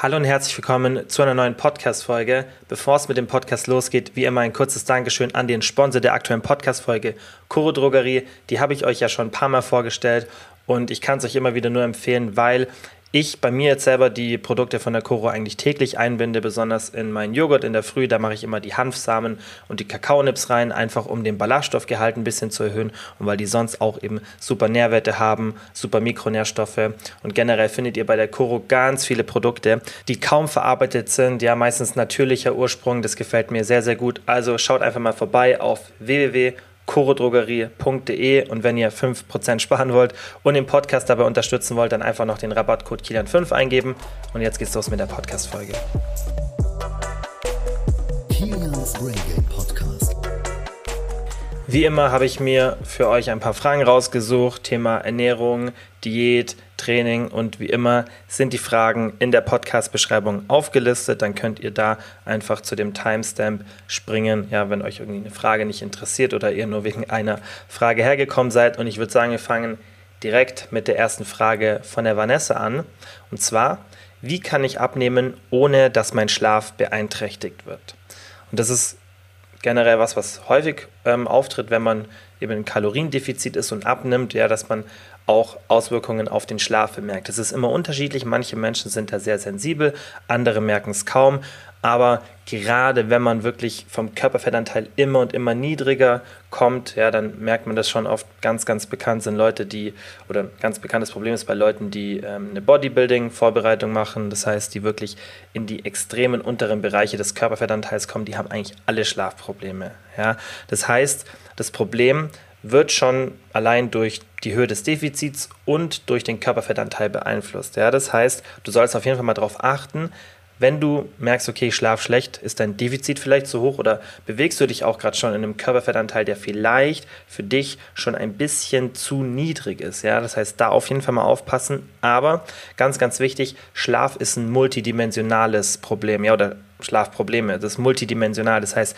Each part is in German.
Hallo und herzlich willkommen zu einer neuen Podcast-Folge. Bevor es mit dem Podcast losgeht, wie immer ein kurzes Dankeschön an den Sponsor der aktuellen Podcast-Folge, Koro Drogerie. Die habe ich euch ja schon ein paar Mal vorgestellt und ich kann es euch immer wieder nur empfehlen, weil ich bei mir jetzt selber die Produkte von der Koro eigentlich täglich einbinde, besonders in meinen Joghurt in der Früh. Da mache ich immer die Hanfsamen und die Kakaonips rein, einfach um den Ballaststoffgehalt ein bisschen zu erhöhen und weil die sonst auch eben super Nährwerte haben, super Mikronährstoffe. Und generell findet ihr bei der Koro ganz viele Produkte, die kaum verarbeitet sind, ja, meistens natürlicher Ursprung. Das gefällt mir sehr, sehr gut. Also schaut einfach mal vorbei auf www chorodrogerie.de und wenn ihr 5% sparen wollt und den Podcast dabei unterstützen wollt, dann einfach noch den Rabattcode Kilian5 eingeben und jetzt geht's los mit der Podcast-Folge. Kilians Brain Game Podcast. Wie immer habe ich mir für euch ein paar Fragen rausgesucht, Thema Ernährung, Diät, Training und wie immer sind die Fragen in der Podcast-Beschreibung aufgelistet. Dann könnt ihr da einfach zu dem Timestamp springen, ja, wenn euch irgendwie eine Frage nicht interessiert oder ihr nur wegen einer Frage hergekommen seid. Und ich würde sagen, wir fangen direkt mit der ersten Frage von der Vanessa an. Und zwar, wie kann ich abnehmen, ohne dass mein Schlaf beeinträchtigt wird? Und das ist generell was, was häufig ähm, auftritt, wenn man eben ein Kaloriendefizit ist und abnimmt, ja, dass man auch Auswirkungen auf den Schlaf bemerkt. Es ist immer unterschiedlich. Manche Menschen sind da sehr sensibel, andere merken es kaum. Aber gerade wenn man wirklich vom Körperfettanteil immer und immer niedriger kommt, ja, dann merkt man das schon oft. Ganz, ganz bekannt sind Leute, die, oder ein ganz bekanntes Problem ist bei Leuten, die ähm, eine Bodybuilding-Vorbereitung machen. Das heißt, die wirklich in die extremen unteren Bereiche des Körperfettanteils kommen, die haben eigentlich alle Schlafprobleme. Ja. Das heißt, das Problem wird schon allein durch die Höhe des Defizits und durch den Körperfettanteil beeinflusst. Ja, das heißt, du sollst auf jeden Fall mal darauf achten, wenn du merkst, okay, ich schlaf schlecht, ist dein Defizit vielleicht zu hoch oder bewegst du dich auch gerade schon in einem Körperfettanteil, der vielleicht für dich schon ein bisschen zu niedrig ist. Ja, das heißt, da auf jeden Fall mal aufpassen. Aber ganz, ganz wichtig, Schlaf ist ein multidimensionales Problem, ja, oder Schlafprobleme. Das ist multidimensional. Das heißt,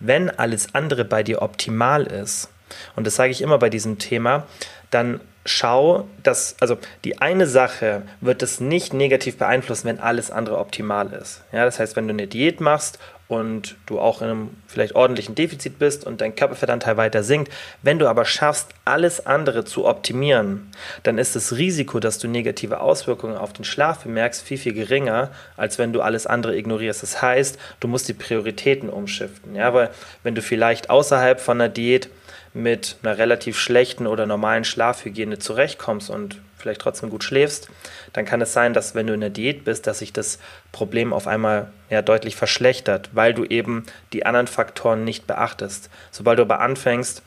wenn alles andere bei dir optimal ist, und das sage ich immer bei diesem Thema, dann schau, dass, also die eine Sache wird es nicht negativ beeinflussen, wenn alles andere optimal ist. Ja, das heißt, wenn du eine Diät machst und du auch in einem vielleicht ordentlichen Defizit bist und dein Körperfettanteil weiter sinkt, wenn du aber schaffst, alles andere zu optimieren, dann ist das Risiko, dass du negative Auswirkungen auf den Schlaf bemerkst, viel, viel geringer, als wenn du alles andere ignorierst. Das heißt, du musst die Prioritäten umschiften. Ja, weil wenn du vielleicht außerhalb von einer Diät mit einer relativ schlechten oder normalen Schlafhygiene zurechtkommst und vielleicht trotzdem gut schläfst, dann kann es sein, dass wenn du in der Diät bist, dass sich das Problem auf einmal ja, deutlich verschlechtert, weil du eben die anderen Faktoren nicht beachtest. Sobald du aber anfängst,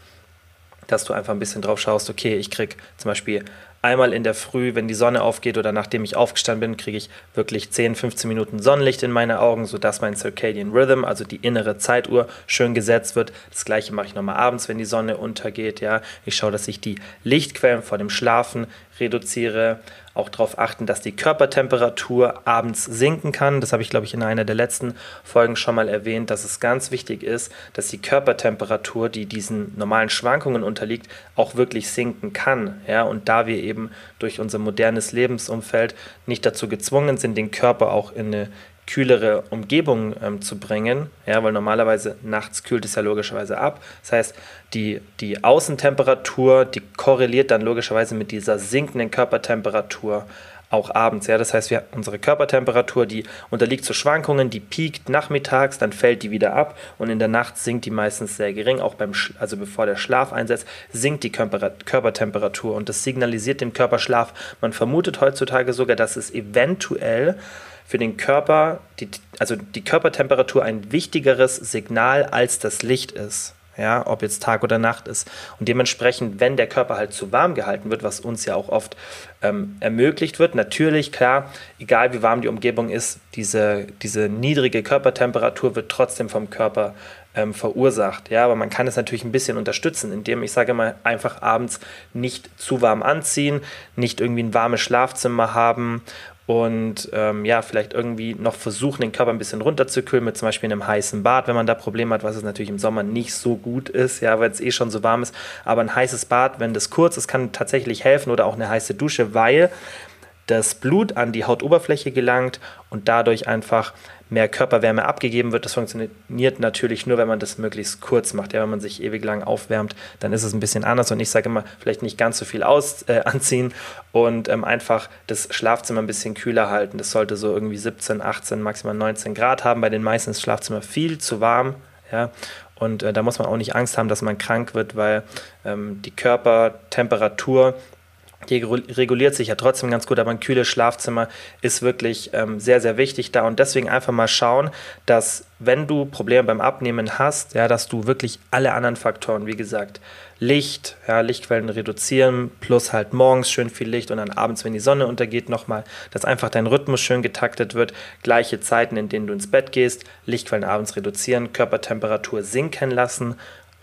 dass du einfach ein bisschen drauf schaust, okay, ich krieg zum Beispiel einmal in der Früh, wenn die Sonne aufgeht oder nachdem ich aufgestanden bin, kriege ich wirklich 10, 15 Minuten Sonnenlicht in meine Augen, sodass mein Circadian Rhythm, also die innere Zeituhr, schön gesetzt wird. Das gleiche mache ich nochmal abends, wenn die Sonne untergeht. Ja. Ich schaue, dass ich die Lichtquellen vor dem Schlafen reduziere. Auch darauf achten, dass die Körpertemperatur abends sinken kann. Das habe ich, glaube ich, in einer der letzten Folgen schon mal erwähnt, dass es ganz wichtig ist, dass die Körpertemperatur, die diesen normalen Schwankungen unterliegt, auch wirklich sinken kann. Ja? Und da wir eben durch unser modernes Lebensumfeld nicht dazu gezwungen sind, den Körper auch in eine kühlere Umgebung ähm, zu bringen, ja, weil normalerweise nachts kühlt es ja logischerweise ab. Das heißt, die, die Außentemperatur, die korreliert dann logischerweise mit dieser sinkenden Körpertemperatur auch abends. Ja, das heißt, wir, unsere Körpertemperatur, die unterliegt zu Schwankungen, die piekt nachmittags, dann fällt die wieder ab und in der Nacht sinkt die meistens sehr gering. Auch beim, also bevor der Schlaf einsetzt, sinkt die Körper, Körpertemperatur und das signalisiert dem Körperschlaf. Man vermutet heutzutage sogar, dass es eventuell für den Körper, die, also die Körpertemperatur ein wichtigeres Signal als das Licht ist. Ja, ob jetzt Tag oder Nacht ist. Und dementsprechend, wenn der Körper halt zu warm gehalten wird, was uns ja auch oft ähm, ermöglicht wird, natürlich, klar, egal wie warm die Umgebung ist, diese, diese niedrige Körpertemperatur wird trotzdem vom Körper ähm, verursacht. Ja, aber man kann es natürlich ein bisschen unterstützen, indem ich sage mal einfach abends nicht zu warm anziehen, nicht irgendwie ein warmes Schlafzimmer haben und ähm, ja, vielleicht irgendwie noch versuchen, den Körper ein bisschen runterzukühlen mit zum Beispiel einem heißen Bad, wenn man da Probleme hat, was es natürlich im Sommer nicht so gut ist, ja, weil es eh schon so warm ist. Aber ein heißes Bad, wenn das kurz ist, kann tatsächlich helfen oder auch eine heiße Dusche, weil das Blut an die Hautoberfläche gelangt und dadurch einfach mehr Körperwärme abgegeben wird. Das funktioniert natürlich nur, wenn man das möglichst kurz macht. Ja, wenn man sich ewig lang aufwärmt, dann ist es ein bisschen anders. Und ich sage immer, vielleicht nicht ganz so viel aus, äh, anziehen und ähm, einfach das Schlafzimmer ein bisschen kühler halten. Das sollte so irgendwie 17, 18, maximal 19 Grad haben. Bei den meisten ist das Schlafzimmer viel zu warm. Ja, und äh, da muss man auch nicht Angst haben, dass man krank wird, weil ähm, die Körpertemperatur die reguliert sich ja trotzdem ganz gut, aber ein kühles Schlafzimmer ist wirklich ähm, sehr, sehr wichtig da. Und deswegen einfach mal schauen, dass wenn du Probleme beim Abnehmen hast, ja, dass du wirklich alle anderen Faktoren, wie gesagt, Licht, ja, Lichtquellen reduzieren, plus halt morgens schön viel Licht und dann abends, wenn die Sonne untergeht, nochmal, dass einfach dein Rhythmus schön getaktet wird, gleiche Zeiten, in denen du ins Bett gehst, Lichtquellen abends reduzieren, Körpertemperatur sinken lassen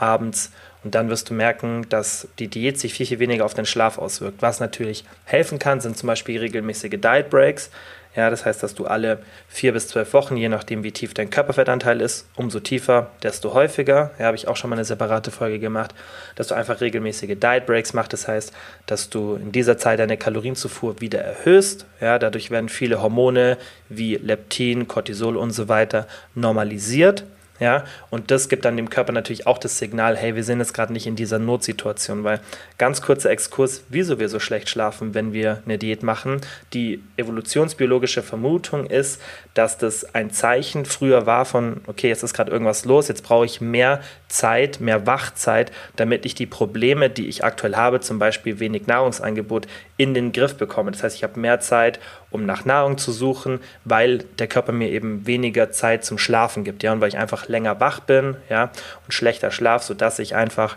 abends und dann wirst du merken, dass die Diät sich viel, viel weniger auf den Schlaf auswirkt. Was natürlich helfen kann, sind zum Beispiel regelmäßige Diet Breaks. Ja, das heißt, dass du alle vier bis zwölf Wochen, je nachdem wie tief dein Körperfettanteil ist, umso tiefer, desto häufiger. Ja, habe ich auch schon mal eine separate Folge gemacht, dass du einfach regelmäßige Diet Breaks machst. Das heißt, dass du in dieser Zeit deine Kalorienzufuhr wieder erhöhst. Ja, dadurch werden viele Hormone wie Leptin, Cortisol und so weiter normalisiert. Ja, und das gibt dann dem Körper natürlich auch das Signal, hey, wir sind jetzt gerade nicht in dieser Notsituation, weil ganz kurzer Exkurs, wieso wir so schlecht schlafen, wenn wir eine Diät machen. Die evolutionsbiologische Vermutung ist, dass das ein Zeichen früher war von, okay, jetzt ist gerade irgendwas los, jetzt brauche ich mehr Zeit, mehr Wachzeit, damit ich die Probleme, die ich aktuell habe, zum Beispiel wenig Nahrungsangebot, in den Griff bekomme. Das heißt, ich habe mehr Zeit, um nach Nahrung zu suchen, weil der Körper mir eben weniger Zeit zum Schlafen gibt, ja, und weil ich einfach länger wach bin, ja, und schlechter schlaf, sodass ich einfach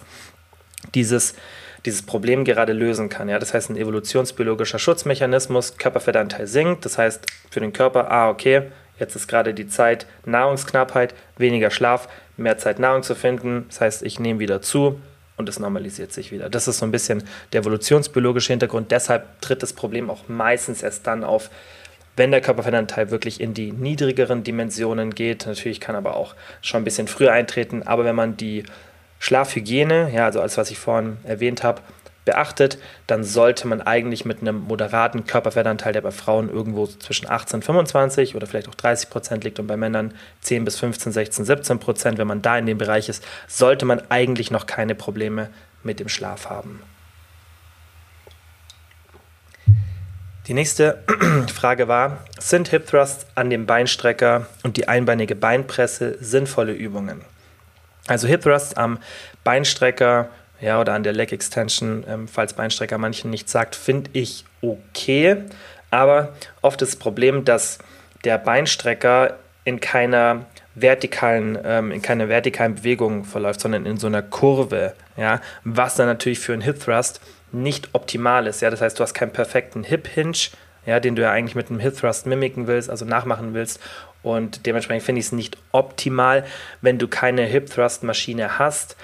dieses dieses Problem gerade lösen kann. Ja? Das heißt, ein evolutionsbiologischer Schutzmechanismus, Körperfettanteil sinkt, das heißt für den Körper, ah, okay, jetzt ist gerade die Zeit Nahrungsknappheit, weniger Schlaf, mehr Zeit Nahrung zu finden, das heißt, ich nehme wieder zu, und es normalisiert sich wieder. Das ist so ein bisschen der evolutionsbiologische Hintergrund. Deshalb tritt das Problem auch meistens erst dann auf, wenn der Körperfettanteil wirklich in die niedrigeren Dimensionen geht. Natürlich kann aber auch schon ein bisschen früher eintreten, aber wenn man die Schlafhygiene, ja, also alles, was ich vorhin erwähnt habe, beachtet, dann sollte man eigentlich mit einem moderaten Körperfettanteil, der bei Frauen irgendwo zwischen 18 und 25 oder vielleicht auch 30 Prozent liegt und bei Männern 10 bis 15, 16, 17 Prozent, wenn man da in dem Bereich ist, sollte man eigentlich noch keine Probleme mit dem Schlaf haben. Die nächste Frage war, sind Hip Thrusts an dem Beinstrecker und die einbeinige Beinpresse sinnvolle Übungen? Also Hip Thrusts am Beinstrecker ja, oder an der Leg Extension, ähm, falls Beinstrecker manchen nicht sagt, finde ich okay. Aber oft ist das Problem, dass der Beinstrecker in keiner vertikalen, ähm, in keiner vertikalen Bewegung verläuft, sondern in so einer Kurve, ja, was dann natürlich für einen Hip Thrust nicht optimal ist. Ja, das heißt, du hast keinen perfekten Hip Hinge, ja, den du ja eigentlich mit einem Hip Thrust mimiken willst, also nachmachen willst. Und dementsprechend finde ich es nicht optimal, wenn du keine Hip Thrust Maschine hast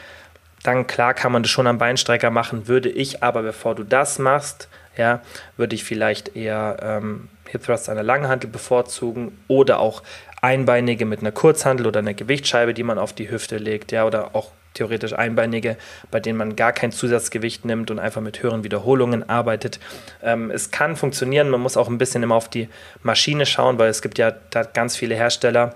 dann klar kann man das schon am Beinstrecker machen, würde ich aber, bevor du das machst, ja, würde ich vielleicht eher ähm, Hip Thrust an der Langhantel bevorzugen oder auch Einbeinige mit einer Kurzhantel oder einer Gewichtsscheibe, die man auf die Hüfte legt, ja, oder auch theoretisch Einbeinige, bei denen man gar kein Zusatzgewicht nimmt und einfach mit höheren Wiederholungen arbeitet. Ähm, es kann funktionieren, man muss auch ein bisschen immer auf die Maschine schauen, weil es gibt ja da ganz viele Hersteller,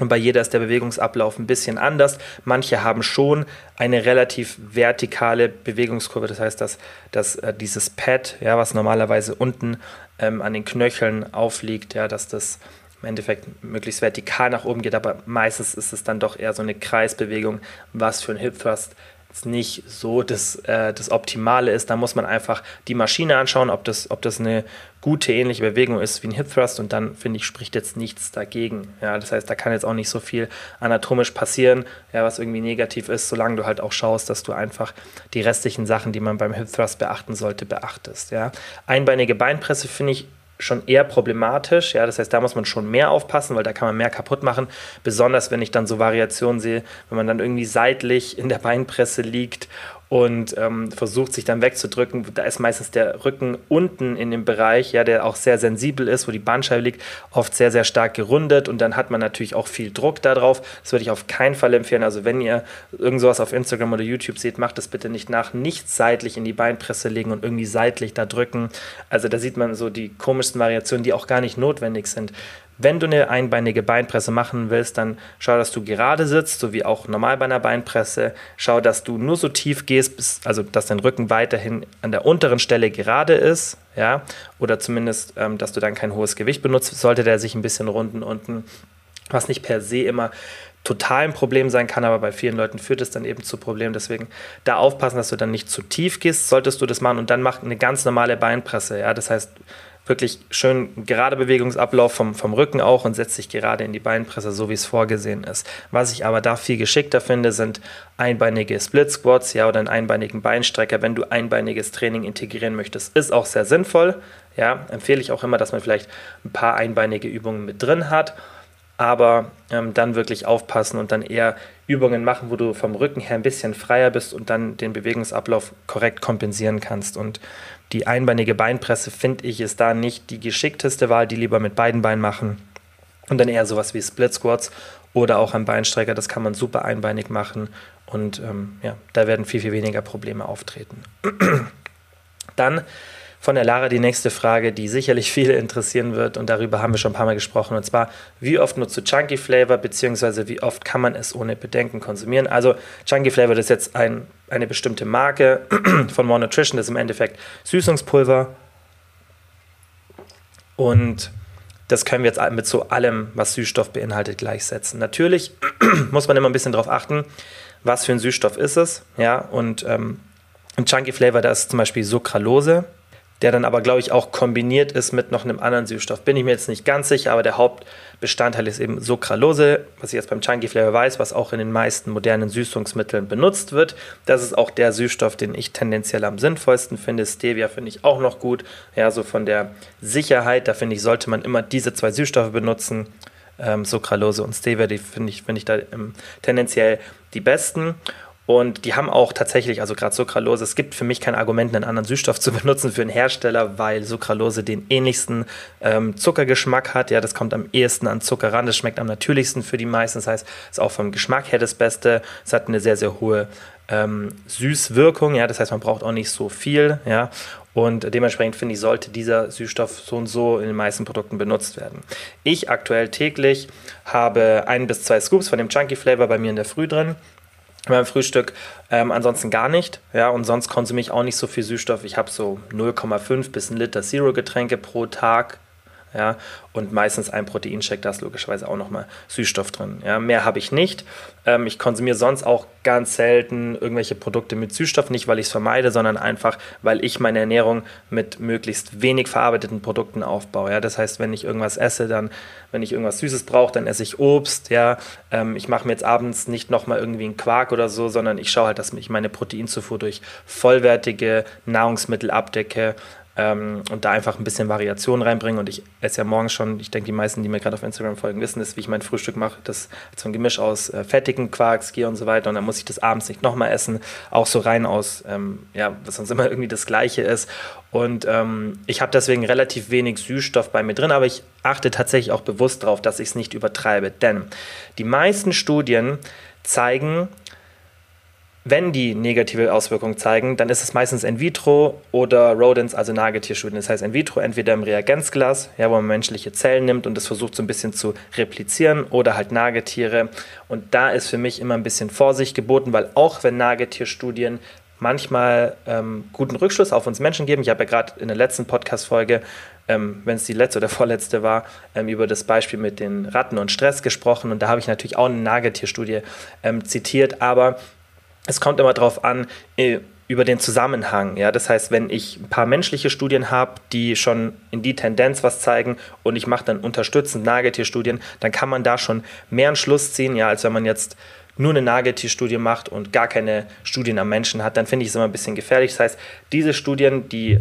und bei jeder ist der Bewegungsablauf ein bisschen anders. Manche haben schon eine relativ vertikale Bewegungskurve. Das heißt, dass, dass äh, dieses Pad, ja, was normalerweise unten ähm, an den Knöcheln aufliegt, ja, dass das im Endeffekt möglichst vertikal nach oben geht. Aber meistens ist es dann doch eher so eine Kreisbewegung, was für ein Hip Thrust nicht so das, äh, das Optimale ist. Da muss man einfach die Maschine anschauen, ob das, ob das eine gute, ähnliche Bewegung ist wie ein Hip Thrust und dann, finde ich, spricht jetzt nichts dagegen. Ja, das heißt, da kann jetzt auch nicht so viel anatomisch passieren, ja, was irgendwie negativ ist, solange du halt auch schaust, dass du einfach die restlichen Sachen, die man beim Hip Thrust beachten sollte, beachtest. Ja. Einbeinige Beinpresse finde ich schon eher problematisch. Ja, das heißt, da muss man schon mehr aufpassen, weil da kann man mehr kaputt machen. Besonders wenn ich dann so Variationen sehe, wenn man dann irgendwie seitlich in der Beinpresse liegt und ähm, versucht sich dann wegzudrücken. Da ist meistens der Rücken unten in dem Bereich, ja, der auch sehr sensibel ist, wo die Bandscheibe liegt, oft sehr, sehr stark gerundet und dann hat man natürlich auch viel Druck darauf. Das würde ich auf keinen Fall empfehlen. Also wenn ihr irgend sowas auf Instagram oder YouTube seht, macht das bitte nicht nach. Nicht seitlich in die Beinpresse legen und irgendwie seitlich da drücken. Also da sieht man so die komischsten Variationen, die auch gar nicht notwendig sind. Wenn du eine einbeinige Beinpresse machen willst, dann schau, dass du gerade sitzt, so wie auch normal bei einer Beinpresse. Schau, dass du nur so tief gehst, bis, also dass dein Rücken weiterhin an der unteren Stelle gerade ist, ja, oder zumindest, ähm, dass du dann kein hohes Gewicht benutzt, sollte der sich ein bisschen runden unten, was nicht per se immer total ein Problem sein kann, aber bei vielen Leuten führt es dann eben zu Problemen. Deswegen da aufpassen, dass du dann nicht zu tief gehst, solltest du das machen und dann mach eine ganz normale Beinpresse. Ja, das heißt, wirklich schön gerade Bewegungsablauf vom, vom Rücken auch und setzt sich gerade in die Beinpresse, so wie es vorgesehen ist. Was ich aber da viel geschickter finde, sind einbeinige Split Squats, ja, oder einen einbeinigen Beinstrecker, wenn du einbeiniges Training integrieren möchtest. Ist auch sehr sinnvoll, ja, empfehle ich auch immer, dass man vielleicht ein paar einbeinige Übungen mit drin hat aber ähm, dann wirklich aufpassen und dann eher Übungen machen, wo du vom Rücken her ein bisschen freier bist und dann den Bewegungsablauf korrekt kompensieren kannst. Und die einbeinige Beinpresse, finde ich, ist da nicht die geschickteste Wahl, die lieber mit beiden Beinen machen. Und dann eher sowas wie Split Squats oder auch ein Beinstrecker, das kann man super einbeinig machen und ähm, ja, da werden viel, viel weniger Probleme auftreten. dann von der Lara die nächste Frage, die sicherlich viele interessieren wird. Und darüber haben wir schon ein paar Mal gesprochen. Und zwar, wie oft nutzt du Chunky Flavor beziehungsweise wie oft kann man es ohne Bedenken konsumieren? Also Chunky Flavor das ist jetzt ein, eine bestimmte Marke von More Nutrition, das ist im Endeffekt Süßungspulver. Und das können wir jetzt mit so allem, was Süßstoff beinhaltet, gleichsetzen. Natürlich muss man immer ein bisschen darauf achten, was für ein Süßstoff ist es, ja, und ähm, im Chunky Flavor, da ist zum Beispiel Sucralose, der dann aber, glaube ich, auch kombiniert ist mit noch einem anderen Süßstoff. Bin ich mir jetzt nicht ganz sicher, aber der Hauptbestandteil ist eben Sucralose, was ich jetzt beim Chunky Flavor weiß, was auch in den meisten modernen Süßungsmitteln benutzt wird. Das ist auch der Süßstoff, den ich tendenziell am sinnvollsten finde. Stevia finde ich auch noch gut. Ja, so von der Sicherheit, da finde ich, sollte man immer diese zwei Süßstoffe benutzen. Ähm, Sucralose und Stevia, die finde ich, find ich da ähm, tendenziell die besten. Und die haben auch tatsächlich, also gerade Sucralose, es gibt für mich kein Argument, einen anderen Süßstoff zu benutzen für einen Hersteller, weil Sucralose den ähnlichsten ähm, Zuckergeschmack hat. Ja, das kommt am ehesten an Zucker ran. Das schmeckt am natürlichsten für die meisten. Das heißt, es ist auch vom Geschmack her das Beste. Es hat eine sehr, sehr hohe ähm, Süßwirkung. Ja, das heißt, man braucht auch nicht so viel. Ja, und dementsprechend finde ich, sollte dieser Süßstoff so und so in den meisten Produkten benutzt werden. Ich aktuell täglich habe ein bis zwei Scoops von dem Chunky Flavor bei mir in der Früh drin beim Frühstück. Ähm, ansonsten gar nicht. Ja, und sonst konsumiere ich auch nicht so viel Süßstoff. Ich habe so 0,5 bis 1 Liter Zero-Getränke pro Tag. Ja, und meistens ein Proteinshake, da ist logischerweise auch nochmal Süßstoff drin. Ja, mehr habe ich nicht. Ähm, ich konsumiere sonst auch ganz selten irgendwelche Produkte mit Süßstoff, nicht weil ich es vermeide, sondern einfach, weil ich meine Ernährung mit möglichst wenig verarbeiteten Produkten aufbaue. Ja, das heißt, wenn ich irgendwas esse, dann, wenn ich irgendwas Süßes brauche, dann esse ich Obst. Ja, ähm, ich mache mir jetzt abends nicht nochmal irgendwie einen Quark oder so, sondern ich schaue halt, dass ich meine Proteinzufuhr durch vollwertige Nahrungsmittel abdecke ähm, und da einfach ein bisschen Variation reinbringen. Und ich esse ja morgens schon, ich denke, die meisten, die mir gerade auf Instagram folgen, wissen es, wie ich mein Frühstück mache. Das ist so ein Gemisch aus äh, fettigen Quark, Skier und so weiter. Und dann muss ich das abends nicht nochmal essen. Auch so rein aus, ähm, ja, was sonst immer irgendwie das Gleiche ist. Und ähm, ich habe deswegen relativ wenig Süßstoff bei mir drin, aber ich achte tatsächlich auch bewusst darauf, dass ich es nicht übertreibe. Denn die meisten Studien zeigen, wenn die negative Auswirkungen zeigen, dann ist es meistens in vitro oder Rodents, also Nagetierstudien. Das heißt in vitro entweder im Reagenzglas, ja, wo man menschliche Zellen nimmt und das versucht so ein bisschen zu replizieren oder halt Nagetiere. Und da ist für mich immer ein bisschen Vorsicht geboten, weil auch wenn Nagetierstudien manchmal ähm, guten Rückschluss auf uns Menschen geben. Ich habe ja gerade in der letzten Podcast-Folge, ähm, wenn es die letzte oder vorletzte war, ähm, über das Beispiel mit den Ratten und Stress gesprochen. Und da habe ich natürlich auch eine Nagetierstudie ähm, zitiert. Aber es kommt immer darauf an, äh, über den Zusammenhang. Ja? Das heißt, wenn ich ein paar menschliche Studien habe, die schon in die Tendenz was zeigen und ich mache dann unterstützend Nagetierstudien, dann kann man da schon mehr einen Schluss ziehen, ja, als wenn man jetzt nur eine Nagetierstudie macht und gar keine Studien am Menschen hat, dann finde ich es immer ein bisschen gefährlich. Das heißt, diese Studien, die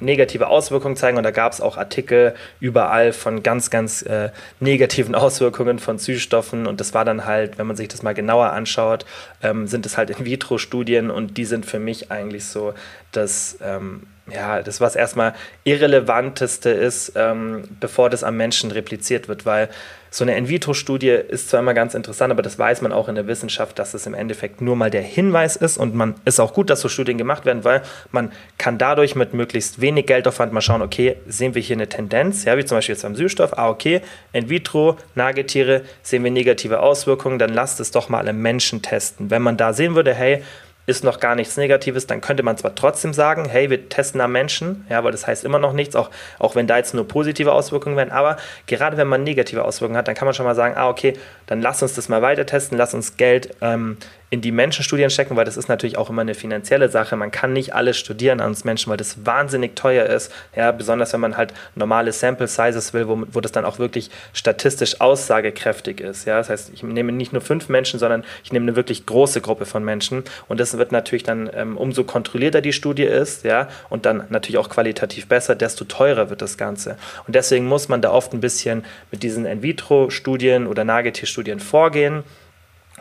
negative Auswirkungen zeigen. Und da gab es auch Artikel überall von ganz, ganz äh, negativen Auswirkungen von Süßstoffen. Und das war dann halt, wenn man sich das mal genauer anschaut, ähm, sind es halt In-vitro-Studien und die sind für mich eigentlich so, dass ähm, ja, das was erstmal irrelevanteste ist, ähm, bevor das am Menschen repliziert wird, weil so eine In-vitro-Studie ist zwar immer ganz interessant, aber das weiß man auch in der Wissenschaft, dass es im Endeffekt nur mal der Hinweis ist und man ist auch gut, dass so Studien gemacht werden, weil man kann dadurch mit möglichst wenig Geldaufwand mal schauen, okay, sehen wir hier eine Tendenz, ja, wie zum Beispiel jetzt beim Süßstoff, ah, okay, In-vitro, Nagetiere, sehen wir negative Auswirkungen, dann lasst es doch mal alle Menschen testen. Wenn man da sehen würde, hey, ist noch gar nichts Negatives, dann könnte man zwar trotzdem sagen, hey, wir testen am Menschen, ja, aber das heißt immer noch nichts, auch, auch wenn da jetzt nur positive Auswirkungen wären, aber gerade wenn man negative Auswirkungen hat, dann kann man schon mal sagen, ah, okay, dann lass uns das mal weiter testen, lass uns Geld ähm, in die Menschenstudien stecken, weil das ist natürlich auch immer eine finanzielle Sache. Man kann nicht alles studieren an uns Menschen, weil das wahnsinnig teuer ist. Ja, besonders wenn man halt normale Sample Sizes will, wo, wo das dann auch wirklich statistisch aussagekräftig ist. Ja, das heißt, ich nehme nicht nur fünf Menschen, sondern ich nehme eine wirklich große Gruppe von Menschen. Und das wird natürlich dann, ähm, umso kontrollierter die Studie ist, ja, und dann natürlich auch qualitativ besser, desto teurer wird das Ganze. Und deswegen muss man da oft ein bisschen mit diesen In-vitro-Studien oder Nagetierstudien vorgehen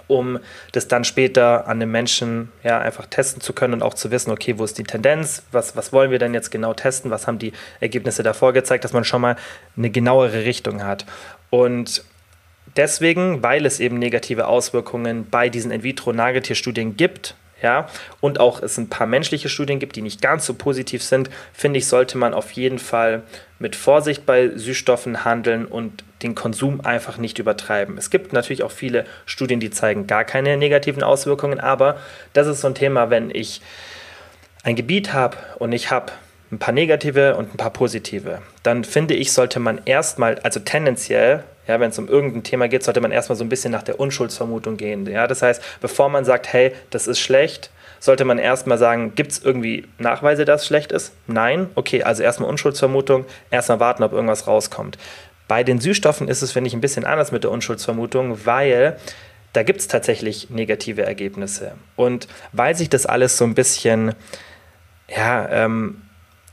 um das dann später an den Menschen ja, einfach testen zu können und auch zu wissen, okay, wo ist die Tendenz, was, was wollen wir denn jetzt genau testen, was haben die Ergebnisse davor gezeigt, dass man schon mal eine genauere Richtung hat. Und deswegen, weil es eben negative Auswirkungen bei diesen In-vitro-Nagetierstudien gibt, ja, und auch es ein paar menschliche Studien gibt, die nicht ganz so positiv sind, finde ich, sollte man auf jeden Fall mit Vorsicht bei Süßstoffen handeln und den Konsum einfach nicht übertreiben. Es gibt natürlich auch viele Studien, die zeigen gar keine negativen Auswirkungen, aber das ist so ein Thema, wenn ich ein Gebiet habe und ich habe ein paar negative und ein paar positive, dann finde ich, sollte man erstmal, also tendenziell, ja, wenn es um irgendein Thema geht, sollte man erstmal so ein bisschen nach der Unschuldsvermutung gehen. Ja? Das heißt, bevor man sagt, hey, das ist schlecht, sollte man erstmal sagen, gibt es irgendwie Nachweise, dass es schlecht ist? Nein? Okay, also erstmal Unschuldsvermutung, erstmal warten, ob irgendwas rauskommt. Bei den Süßstoffen ist es, finde ich, ein bisschen anders mit der Unschuldsvermutung, weil da gibt es tatsächlich negative Ergebnisse. Und weil sich das alles so ein bisschen, ja, ähm,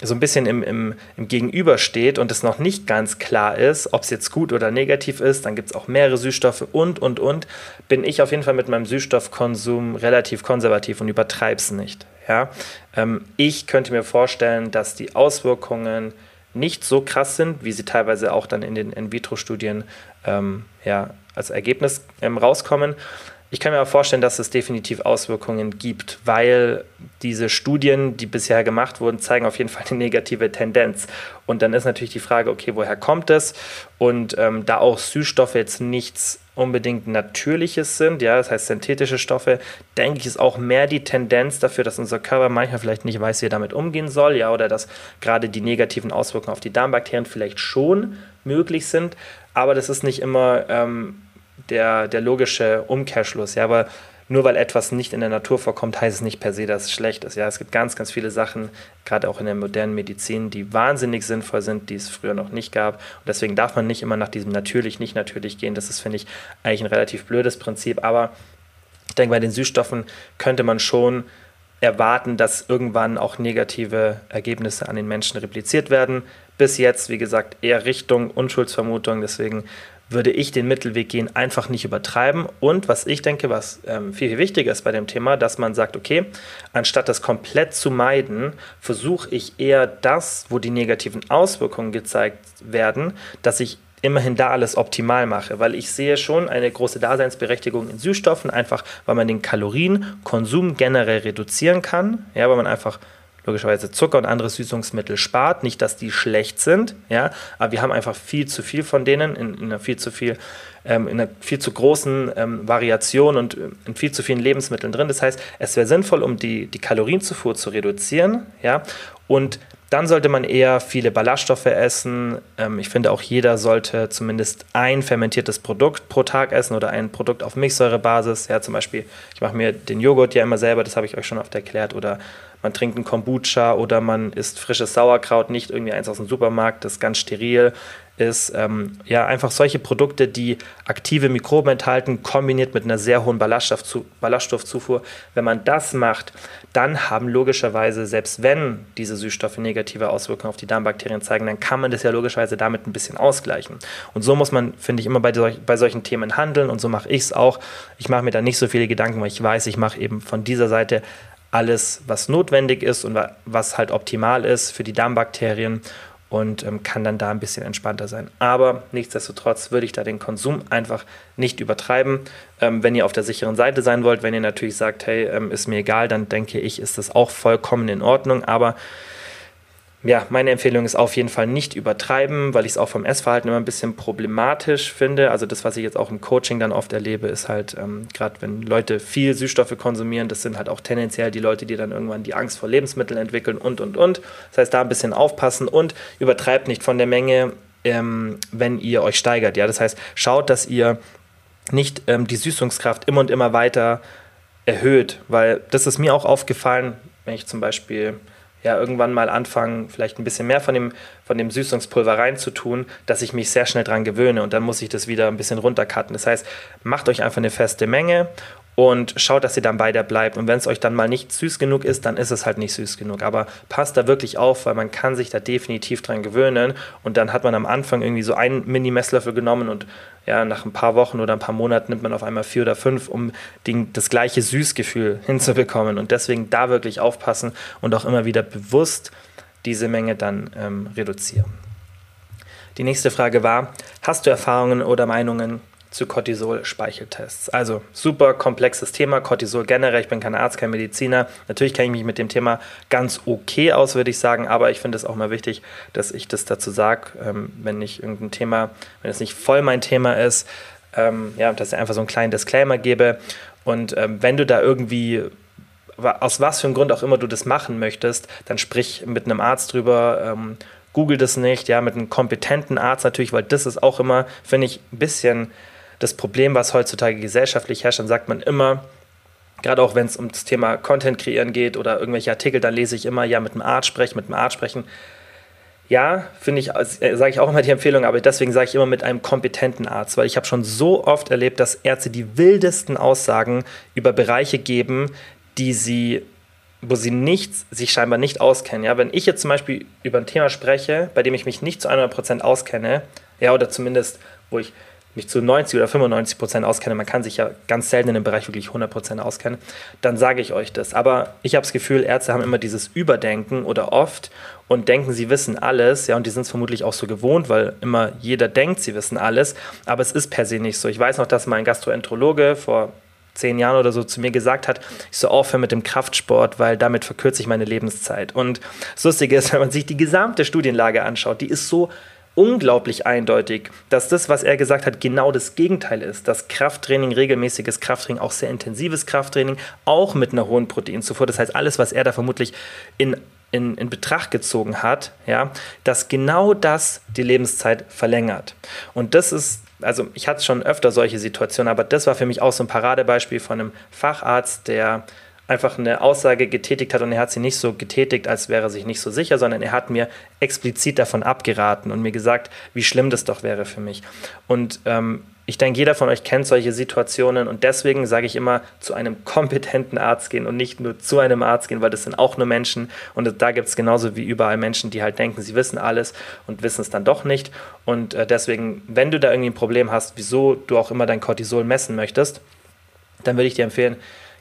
so ein bisschen im, im, im Gegenüber steht und es noch nicht ganz klar ist, ob es jetzt gut oder negativ ist, dann gibt es auch mehrere Süßstoffe und, und, und, bin ich auf jeden Fall mit meinem Süßstoffkonsum relativ konservativ und übertreibe es nicht. Ja? Ähm, ich könnte mir vorstellen, dass die Auswirkungen nicht so krass sind, wie sie teilweise auch dann in den In-vitro-Studien ähm, ja, als Ergebnis ähm, rauskommen. Ich kann mir aber vorstellen, dass es definitiv Auswirkungen gibt, weil diese Studien, die bisher gemacht wurden, zeigen auf jeden Fall eine negative Tendenz. Und dann ist natürlich die Frage, okay, woher kommt es? Und ähm, da auch Süßstoffe jetzt nichts unbedingt Natürliches sind, ja, das heißt synthetische Stoffe, denke ich, ist auch mehr die Tendenz dafür, dass unser Körper manchmal vielleicht nicht weiß, wie er damit umgehen soll, ja, oder dass gerade die negativen Auswirkungen auf die Darmbakterien vielleicht schon möglich sind, aber das ist nicht immer ähm, der, der logische Umkehrschluss, ja, aber nur weil etwas nicht in der Natur vorkommt, heißt es nicht per se, dass es schlecht ist. Ja, es gibt ganz, ganz viele Sachen, gerade auch in der modernen Medizin, die wahnsinnig sinnvoll sind, die es früher noch nicht gab. Und deswegen darf man nicht immer nach diesem natürlich, nicht natürlich gehen. Das ist, finde ich, eigentlich ein relativ blödes Prinzip. Aber ich denke, bei den Süßstoffen könnte man schon erwarten, dass irgendwann auch negative Ergebnisse an den Menschen repliziert werden. Bis jetzt, wie gesagt, eher Richtung Unschuldsvermutung. Deswegen würde ich den Mittelweg gehen, einfach nicht übertreiben. Und was ich denke, was ähm, viel, viel wichtiger ist bei dem Thema, dass man sagt, okay, anstatt das komplett zu meiden, versuche ich eher das, wo die negativen Auswirkungen gezeigt werden, dass ich immerhin da alles optimal mache, weil ich sehe schon eine große Daseinsberechtigung in Süßstoffen, einfach weil man den Kalorienkonsum generell reduzieren kann, ja, weil man einfach logischerweise Zucker und andere Süßungsmittel spart. Nicht, dass die schlecht sind, ja, aber wir haben einfach viel zu viel von denen in, in einer viel zu viel, ähm, in einer viel zu großen ähm, Variation und äh, in viel zu vielen Lebensmitteln drin. Das heißt, es wäre sinnvoll, um die, die Kalorienzufuhr zu reduzieren, ja, und dann sollte man eher viele Ballaststoffe essen. Ähm, ich finde auch jeder sollte zumindest ein fermentiertes Produkt pro Tag essen oder ein Produkt auf Milchsäurebasis. Ja, zum Beispiel, ich mache mir den Joghurt ja immer selber, das habe ich euch schon oft erklärt. Oder man trinkt einen Kombucha oder man isst frisches Sauerkraut, nicht irgendwie eins aus dem Supermarkt, das ganz steril ist ähm, ja einfach solche Produkte, die aktive Mikroben enthalten, kombiniert mit einer sehr hohen Ballaststoffzu Ballaststoffzufuhr. Wenn man das macht, dann haben logischerweise, selbst wenn diese Süßstoffe negative Auswirkungen auf die Darmbakterien zeigen, dann kann man das ja logischerweise damit ein bisschen ausgleichen. Und so muss man, finde ich, immer bei, solch, bei solchen Themen handeln und so mache ich es auch. Ich mache mir da nicht so viele Gedanken, weil ich weiß, ich mache eben von dieser Seite alles, was notwendig ist und was halt optimal ist für die Darmbakterien und ähm, kann dann da ein bisschen entspannter sein. Aber nichtsdestotrotz würde ich da den Konsum einfach nicht übertreiben. Ähm, wenn ihr auf der sicheren Seite sein wollt, wenn ihr natürlich sagt, hey, ähm, ist mir egal, dann denke ich, ist das auch vollkommen in Ordnung. Aber ja, meine Empfehlung ist auf jeden Fall nicht übertreiben, weil ich es auch vom Essverhalten immer ein bisschen problematisch finde. Also das, was ich jetzt auch im Coaching dann oft erlebe, ist halt, ähm, gerade wenn Leute viel Süßstoffe konsumieren, das sind halt auch tendenziell die Leute, die dann irgendwann die Angst vor Lebensmitteln entwickeln und, und, und. Das heißt, da ein bisschen aufpassen und übertreibt nicht von der Menge, ähm, wenn ihr euch steigert. Ja, das heißt, schaut, dass ihr nicht ähm, die Süßungskraft immer und immer weiter erhöht, weil das ist mir auch aufgefallen, wenn ich zum Beispiel ja irgendwann mal anfangen, vielleicht ein bisschen mehr von dem, von dem Süßungspulver reinzutun, dass ich mich sehr schnell dran gewöhne und dann muss ich das wieder ein bisschen runtercutten. Das heißt, macht euch einfach eine feste Menge und schaut, dass ihr dann bei der bleibt. Und wenn es euch dann mal nicht süß genug ist, dann ist es halt nicht süß genug. Aber passt da wirklich auf, weil man kann sich da definitiv dran gewöhnen. Und dann hat man am Anfang irgendwie so einen Mini-Messlöffel genommen und ja, nach ein paar Wochen oder ein paar Monaten nimmt man auf einmal vier oder fünf, um den, das gleiche Süßgefühl hinzubekommen. Und deswegen da wirklich aufpassen und auch immer wieder bewusst diese Menge dann ähm, reduzieren. Die nächste Frage war, hast du Erfahrungen oder Meinungen zu Cortisol-Speicheltests. Also super komplexes Thema, Cortisol generell. Ich bin kein Arzt, kein Mediziner. Natürlich kenne ich mich mit dem Thema ganz okay aus, würde ich sagen, aber ich finde es auch mal wichtig, dass ich das dazu sage, ähm, wenn nicht irgendein Thema, wenn es nicht voll mein Thema ist, ähm, ja, dass ich einfach so einen kleinen Disclaimer gebe. Und ähm, wenn du da irgendwie aus was für einem Grund auch immer du das machen möchtest, dann sprich mit einem Arzt drüber. Ähm, Google das nicht, ja, mit einem kompetenten Arzt natürlich, weil das ist auch immer, finde ich, ein bisschen das Problem, was heutzutage gesellschaftlich herrscht, dann sagt man immer, gerade auch wenn es um das Thema Content kreieren geht oder irgendwelche Artikel, dann lese ich immer, ja, mit dem Arzt sprechen, mit dem Arzt sprechen. Ja, finde ich, äh, sage ich auch immer die Empfehlung, aber deswegen sage ich immer mit einem kompetenten Arzt, weil ich habe schon so oft erlebt, dass Ärzte die wildesten Aussagen über Bereiche geben, die sie, wo sie nichts, sich scheinbar nicht auskennen. Ja, wenn ich jetzt zum Beispiel über ein Thema spreche, bei dem ich mich nicht zu 100% auskenne, ja, oder zumindest, wo ich mich zu 90 oder 95 Prozent auskenne, man kann sich ja ganz selten in dem Bereich wirklich 100 Prozent auskennen, dann sage ich euch das. Aber ich habe das Gefühl, Ärzte haben immer dieses Überdenken oder oft und denken, sie wissen alles, ja, und die sind es vermutlich auch so gewohnt, weil immer jeder denkt, sie wissen alles, aber es ist per se nicht so. Ich weiß noch, dass mein Gastroenterologe vor zehn Jahren oder so zu mir gesagt hat, ich soll aufhören mit dem Kraftsport, weil damit verkürze ich meine Lebenszeit. Und das Lustige ist, wenn man sich die gesamte Studienlage anschaut, die ist so unglaublich eindeutig, dass das, was er gesagt hat, genau das Gegenteil ist. Dass Krafttraining, regelmäßiges Krafttraining, auch sehr intensives Krafttraining, auch mit einer hohen Proteinzufuhr, das heißt alles, was er da vermutlich in in, in, Betracht gezogen hat, ja, dass genau das die Lebenszeit verlängert. Und das ist, also ich hatte schon öfter solche Situationen, aber das war für mich auch so ein Paradebeispiel von einem Facharzt, der einfach eine Aussage getätigt hat und er hat sie nicht so getätigt, als wäre er sich nicht so sicher, sondern er hat mir explizit davon abgeraten und mir gesagt, wie schlimm das doch wäre für mich. Und ähm, ich denke, jeder von euch kennt solche Situationen und deswegen sage ich immer, zu einem kompetenten Arzt gehen und nicht nur zu einem Arzt gehen, weil das sind auch nur Menschen und da gibt es genauso wie überall Menschen, die halt denken, sie wissen alles und wissen es dann doch nicht. Und äh, deswegen, wenn du da irgendwie ein Problem hast, wieso du auch immer dein Cortisol messen möchtest, dann würde ich dir empfehlen,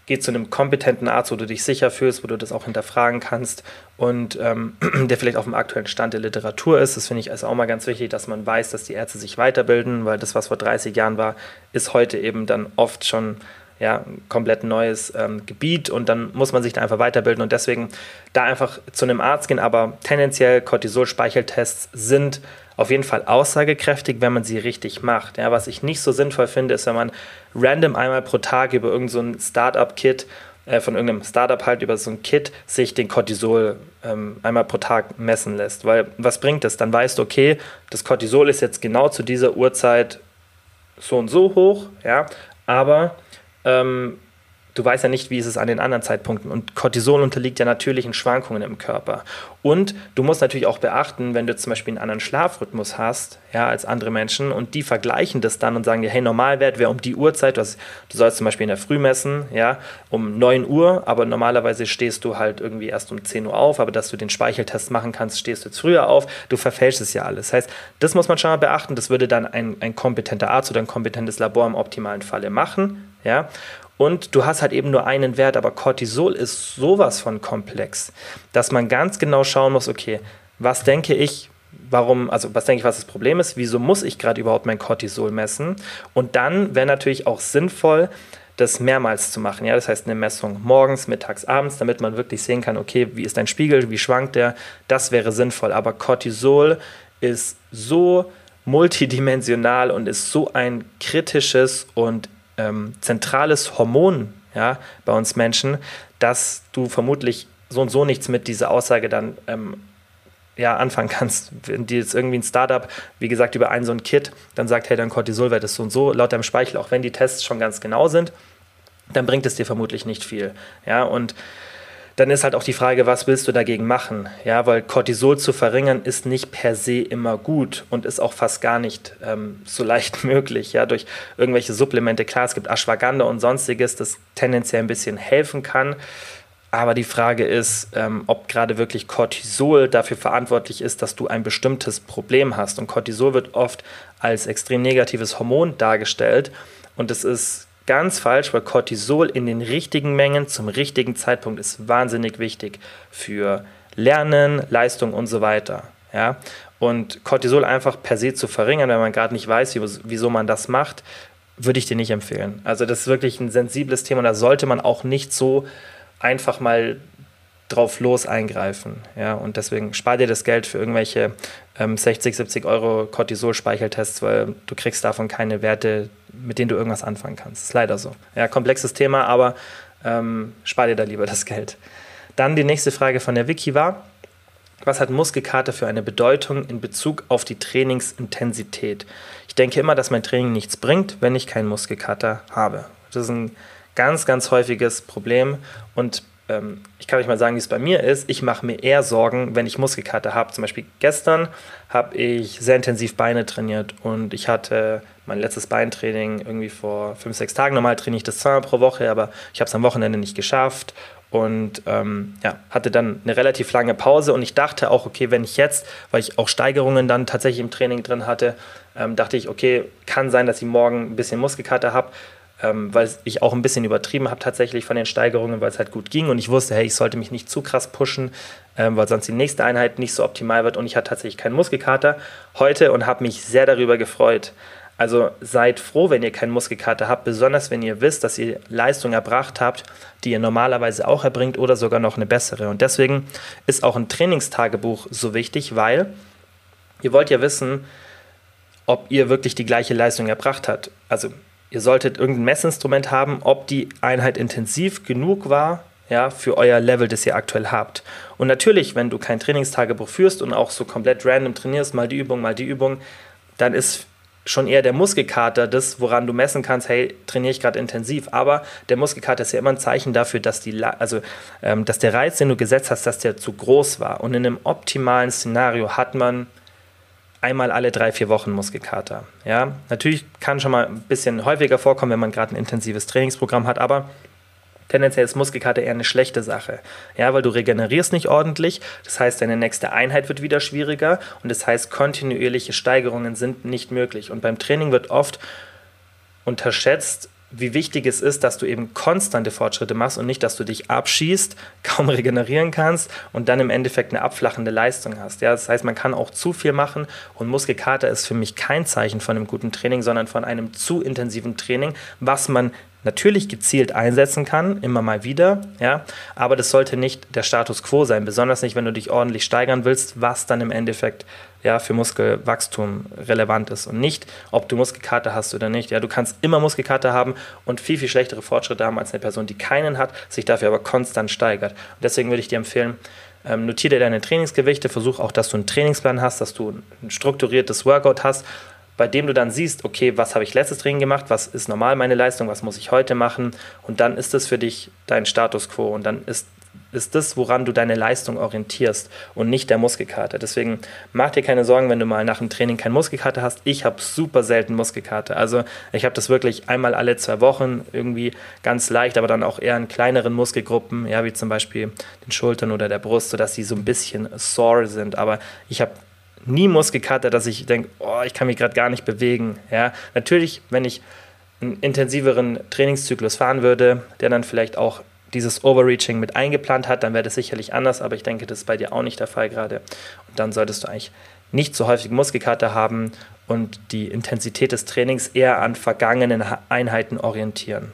geh zu einem kompetenten Arzt, wo du dich sicher fühlst, wo du das auch hinterfragen kannst und ähm, der vielleicht auf dem aktuellen Stand der Literatur ist. Das finde ich also auch mal ganz wichtig, dass man weiß, dass die Ärzte sich weiterbilden, weil das, was vor 30 Jahren war, ist heute eben dann oft schon ja, ein komplett neues ähm, Gebiet und dann muss man sich da einfach weiterbilden und deswegen da einfach zu einem Arzt gehen, aber tendenziell Cortisol-Speicheltests sind auf jeden Fall aussagekräftig, wenn man sie richtig macht. Ja, was ich nicht so sinnvoll finde, ist, wenn man random einmal pro Tag über irgendein so Startup-Kit äh, von irgendeinem Startup halt über so ein Kit sich den Cortisol ähm, einmal pro Tag messen lässt. Weil was bringt das? Dann weißt du, okay, das Cortisol ist jetzt genau zu dieser Uhrzeit so und so hoch, ja, aber ähm, du weißt ja nicht, wie ist es an den anderen Zeitpunkten. Und Cortisol unterliegt ja natürlichen Schwankungen im Körper. Und du musst natürlich auch beachten, wenn du zum Beispiel einen anderen Schlafrhythmus hast, ja, als andere Menschen, und die vergleichen das dann und sagen dir, hey, Normalwert wäre um die Uhrzeit, du, hast, du sollst zum Beispiel in der Früh messen, ja, um 9 Uhr, aber normalerweise stehst du halt irgendwie erst um 10 Uhr auf, aber dass du den Speicheltest machen kannst, stehst du jetzt früher auf, du verfälschst es ja alles. Das heißt, das muss man schon mal beachten, das würde dann ein, ein kompetenter Arzt oder ein kompetentes Labor im optimalen Falle machen, ja, und du hast halt eben nur einen Wert, aber Cortisol ist sowas von komplex, dass man ganz genau schauen muss, okay, was denke ich, warum, also was denke ich, was das Problem ist, wieso muss ich gerade überhaupt mein Cortisol messen? Und dann wäre natürlich auch sinnvoll, das mehrmals zu machen. Ja, das heißt eine Messung morgens, mittags, abends, damit man wirklich sehen kann, okay, wie ist dein Spiegel, wie schwankt der? Das wäre sinnvoll. Aber Cortisol ist so multidimensional und ist so ein kritisches und ähm, zentrales Hormon ja, bei uns Menschen, dass du vermutlich so und so nichts mit dieser Aussage dann ähm, ja, anfangen kannst. Wenn dir jetzt irgendwie ein Startup, wie gesagt, über einen so ein Kit dann sagt, hey, dein Cortisolwert ist so und so, laut deinem Speichel, auch wenn die Tests schon ganz genau sind, dann bringt es dir vermutlich nicht viel. Ja, und dann ist halt auch die Frage, was willst du dagegen machen? Ja, weil Cortisol zu verringern ist nicht per se immer gut und ist auch fast gar nicht ähm, so leicht möglich. Ja, durch irgendwelche Supplemente. Klar, es gibt Ashwagandha und sonstiges, das tendenziell ein bisschen helfen kann. Aber die Frage ist, ähm, ob gerade wirklich Cortisol dafür verantwortlich ist, dass du ein bestimmtes Problem hast. Und Cortisol wird oft als extrem negatives Hormon dargestellt. Und es ist ganz falsch, weil Cortisol in den richtigen Mengen zum richtigen Zeitpunkt ist wahnsinnig wichtig für Lernen, Leistung und so weiter. Ja? Und Cortisol einfach per se zu verringern, wenn man gerade nicht weiß, wieso man das macht, würde ich dir nicht empfehlen. Also das ist wirklich ein sensibles Thema und da sollte man auch nicht so einfach mal drauf los eingreifen. Ja? Und deswegen spar dir das Geld für irgendwelche ähm, 60, 70 Euro Cortisol-Speicheltests, weil du kriegst davon keine Werte, mit denen du irgendwas anfangen kannst. Ist leider so. Ja, komplexes Thema, aber ähm, spar dir da lieber das Geld. Dann die nächste Frage von der Wiki war, was hat Muskelkater für eine Bedeutung in Bezug auf die Trainingsintensität? Ich denke immer, dass mein Training nichts bringt, wenn ich keinen Muskelkater habe. Das ist ein ganz, ganz häufiges Problem und ähm, ich kann euch mal sagen, wie es bei mir ist. Ich mache mir eher Sorgen, wenn ich Muskelkater habe. Zum Beispiel gestern habe ich sehr intensiv Beine trainiert und ich hatte mein letztes Beintraining irgendwie vor fünf, sechs Tagen. Normal trainiere ich das zweimal pro Woche, aber ich habe es am Wochenende nicht geschafft und ähm, ja, hatte dann eine relativ lange Pause und ich dachte auch, okay, wenn ich jetzt, weil ich auch Steigerungen dann tatsächlich im Training drin hatte, ähm, dachte ich, okay, kann sein, dass ich morgen ein bisschen Muskelkater habe ähm, weil ich auch ein bisschen übertrieben habe tatsächlich von den Steigerungen, weil es halt gut ging und ich wusste, hey, ich sollte mich nicht zu krass pushen, ähm, weil sonst die nächste Einheit nicht so optimal wird und ich hatte tatsächlich keinen Muskelkater heute und habe mich sehr darüber gefreut. Also seid froh, wenn ihr keinen Muskelkater habt, besonders wenn ihr wisst, dass ihr Leistung erbracht habt, die ihr normalerweise auch erbringt oder sogar noch eine bessere. Und deswegen ist auch ein Trainingstagebuch so wichtig, weil ihr wollt ja wissen, ob ihr wirklich die gleiche Leistung erbracht habt. Also ihr solltet irgendein Messinstrument haben, ob die Einheit intensiv genug war, ja, für euer Level, das ihr aktuell habt. Und natürlich, wenn du kein Trainingstagebuch führst und auch so komplett random trainierst, mal die Übung, mal die Übung, dann ist schon eher der Muskelkater das, woran du messen kannst, hey, trainiere ich gerade intensiv. Aber der Muskelkater ist ja immer ein Zeichen dafür, dass, die, also, ähm, dass der Reiz, den du gesetzt hast, dass der zu groß war. Und in einem optimalen Szenario hat man einmal alle drei, vier Wochen Muskelkater. Ja, natürlich kann schon mal ein bisschen häufiger vorkommen, wenn man gerade ein intensives Trainingsprogramm hat, aber tendenziell ist Muskelkater eher eine schlechte Sache. Ja, weil du regenerierst nicht ordentlich. Das heißt, deine nächste Einheit wird wieder schwieriger und das heißt, kontinuierliche Steigerungen sind nicht möglich. Und beim Training wird oft unterschätzt, wie wichtig es ist, dass du eben konstante Fortschritte machst und nicht, dass du dich abschießt, kaum regenerieren kannst und dann im Endeffekt eine abflachende Leistung hast. Ja, das heißt, man kann auch zu viel machen und Muskelkater ist für mich kein Zeichen von einem guten Training, sondern von einem zu intensiven Training, was man natürlich gezielt einsetzen kann, immer mal wieder, ja, aber das sollte nicht der Status quo sein, besonders nicht, wenn du dich ordentlich steigern willst, was dann im Endeffekt ja, für Muskelwachstum relevant ist und nicht, ob du Muskelkater hast oder nicht. Ja, du kannst immer Muskelkater haben und viel, viel schlechtere Fortschritte haben als eine Person, die keinen hat, sich dafür aber konstant steigert. Und deswegen würde ich dir empfehlen, ähm, notiere deine Trainingsgewichte, versuch auch, dass du einen Trainingsplan hast, dass du ein strukturiertes Workout hast, bei dem du dann siehst, okay, was habe ich letztes Training gemacht, was ist normal meine Leistung, was muss ich heute machen und dann ist das für dich dein Status quo und dann ist ist das, woran du deine Leistung orientierst und nicht der Muskelkater. Deswegen mach dir keine Sorgen, wenn du mal nach dem Training keinen Muskelkater hast. Ich habe super selten Muskelkater. Also ich habe das wirklich einmal alle zwei Wochen irgendwie ganz leicht, aber dann auch eher in kleineren Muskelgruppen, ja, wie zum Beispiel den Schultern oder der Brust, sodass sie so ein bisschen sore sind. Aber ich habe nie Muskelkater, dass ich denke, oh, ich kann mich gerade gar nicht bewegen. Ja, natürlich, wenn ich einen intensiveren Trainingszyklus fahren würde, der dann vielleicht auch dieses Overreaching mit eingeplant hat, dann wäre das sicherlich anders, aber ich denke, das ist bei dir auch nicht der Fall gerade. Und dann solltest du eigentlich nicht so häufig Muskelkater haben und die Intensität des Trainings eher an vergangenen Einheiten orientieren.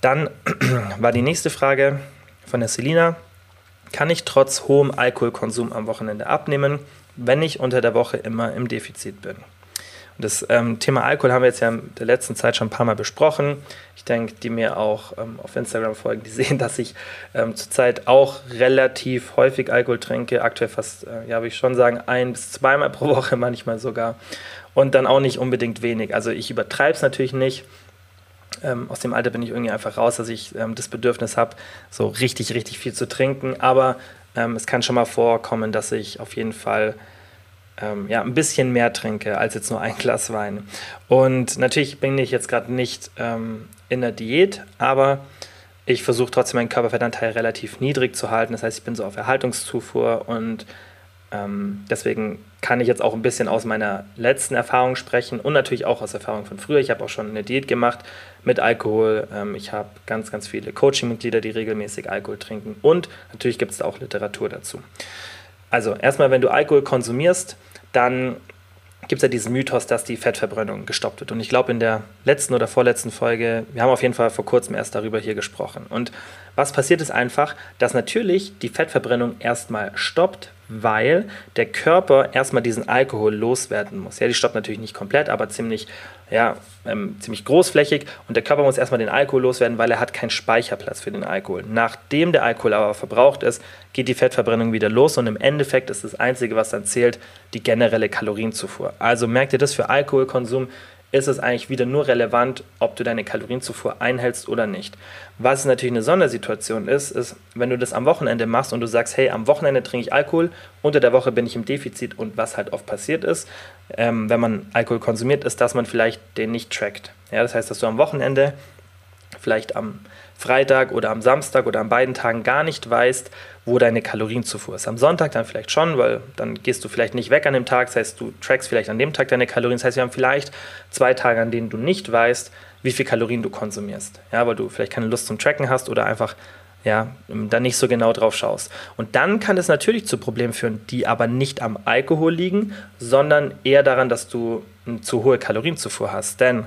Dann war die nächste Frage von der Selina. Kann ich trotz hohem Alkoholkonsum am Wochenende abnehmen, wenn ich unter der Woche immer im Defizit bin? Das ähm, Thema Alkohol haben wir jetzt ja in der letzten Zeit schon ein paar Mal besprochen. Ich denke, die mir auch ähm, auf Instagram folgen, die sehen, dass ich ähm, zurzeit auch relativ häufig Alkohol trinke. Aktuell fast, äh, ja, würde ich schon sagen, ein bis zweimal pro Woche manchmal sogar. Und dann auch nicht unbedingt wenig. Also ich übertreibe es natürlich nicht. Ähm, aus dem Alter bin ich irgendwie einfach raus, dass ich ähm, das Bedürfnis habe, so richtig, richtig viel zu trinken. Aber ähm, es kann schon mal vorkommen, dass ich auf jeden Fall ähm, ja, ein bisschen mehr trinke als jetzt nur ein Glas Wein. Und natürlich bin ich jetzt gerade nicht ähm, in der Diät, aber ich versuche trotzdem meinen Körperfettanteil relativ niedrig zu halten. Das heißt, ich bin so auf Erhaltungszufuhr und ähm, deswegen kann ich jetzt auch ein bisschen aus meiner letzten Erfahrung sprechen und natürlich auch aus Erfahrung von früher. Ich habe auch schon eine Diät gemacht mit Alkohol. Ähm, ich habe ganz, ganz viele Coaching-Mitglieder, die regelmäßig Alkohol trinken und natürlich gibt es da auch Literatur dazu. Also erstmal, wenn du Alkohol konsumierst, dann gibt es ja diesen Mythos, dass die Fettverbrennung gestoppt wird. Und ich glaube, in der letzten oder vorletzten Folge, wir haben auf jeden Fall vor kurzem erst darüber hier gesprochen. Und was passiert ist einfach, dass natürlich die Fettverbrennung erstmal stoppt, weil der Körper erstmal diesen Alkohol loswerden muss. Ja, die stoppt natürlich nicht komplett, aber ziemlich, ja, ähm, ziemlich großflächig und der Körper muss erstmal den Alkohol loswerden, weil er hat keinen Speicherplatz für den Alkohol. Nachdem der Alkohol aber verbraucht ist, geht die Fettverbrennung wieder los und im Endeffekt ist das Einzige, was dann zählt, die generelle Kalorienzufuhr. Also merkt ihr das für Alkoholkonsum ist es eigentlich wieder nur relevant, ob du deine Kalorienzufuhr einhältst oder nicht. Was natürlich eine Sondersituation ist, ist, wenn du das am Wochenende machst und du sagst, hey, am Wochenende trinke ich Alkohol, unter der Woche bin ich im Defizit und was halt oft passiert ist, ähm, wenn man Alkohol konsumiert, ist, dass man vielleicht den nicht trackt. Ja, das heißt, dass du am Wochenende vielleicht am Freitag oder am Samstag oder an beiden Tagen gar nicht weißt, wo deine Kalorienzufuhr ist. Am Sonntag dann vielleicht schon, weil dann gehst du vielleicht nicht weg an dem Tag. Das heißt, du trackst vielleicht an dem Tag deine Kalorien. Das heißt, wir haben vielleicht zwei Tage, an denen du nicht weißt, wie viel Kalorien du konsumierst. Ja, weil du vielleicht keine Lust zum Tracken hast oder einfach ja, da nicht so genau drauf schaust. Und dann kann es natürlich zu Problemen führen, die aber nicht am Alkohol liegen, sondern eher daran, dass du eine zu hohe Kalorienzufuhr hast. Denn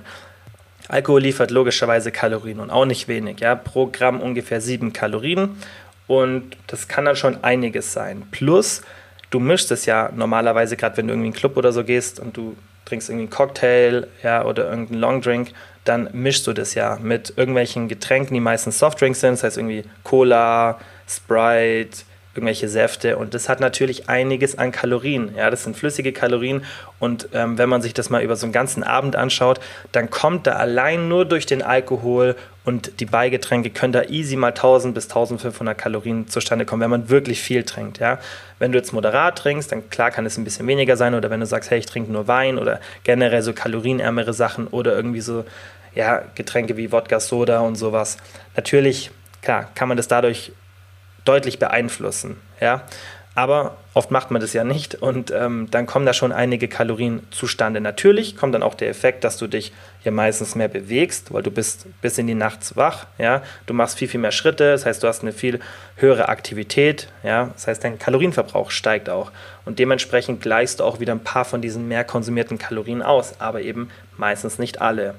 Alkohol liefert logischerweise Kalorien und auch nicht wenig. Ja? Pro Gramm ungefähr sieben Kalorien und das kann dann schon einiges sein. Plus, du mischst es ja normalerweise, gerade wenn du irgendwie in einen Club oder so gehst und du trinkst irgendwie einen Cocktail ja, oder irgendeinen Longdrink, dann mischst du das ja mit irgendwelchen Getränken, die meistens Softdrinks sind, das heißt irgendwie Cola, Sprite, irgendwelche Säfte und das hat natürlich einiges an Kalorien. Ja, das sind flüssige Kalorien und ähm, wenn man sich das mal über so einen ganzen Abend anschaut, dann kommt da allein nur durch den Alkohol und die Beigetränke können da easy mal 1000 bis 1500 Kalorien zustande kommen, wenn man wirklich viel trinkt. Ja, wenn du jetzt moderat trinkst, dann klar kann es ein bisschen weniger sein oder wenn du sagst, hey, ich trinke nur Wein oder generell so kalorienärmere Sachen oder irgendwie so ja, Getränke wie Wodka, Soda und sowas. Natürlich, klar, kann man das dadurch deutlich beeinflussen. Ja? Aber oft macht man das ja nicht und ähm, dann kommen da schon einige Kalorien zustande. Natürlich kommt dann auch der Effekt, dass du dich hier meistens mehr bewegst, weil du bist bis in die Nacht wach. Ja? Du machst viel, viel mehr Schritte, das heißt, du hast eine viel höhere Aktivität. Ja? Das heißt, dein Kalorienverbrauch steigt auch und dementsprechend gleichst du auch wieder ein paar von diesen mehr konsumierten Kalorien aus, aber eben meistens nicht alle.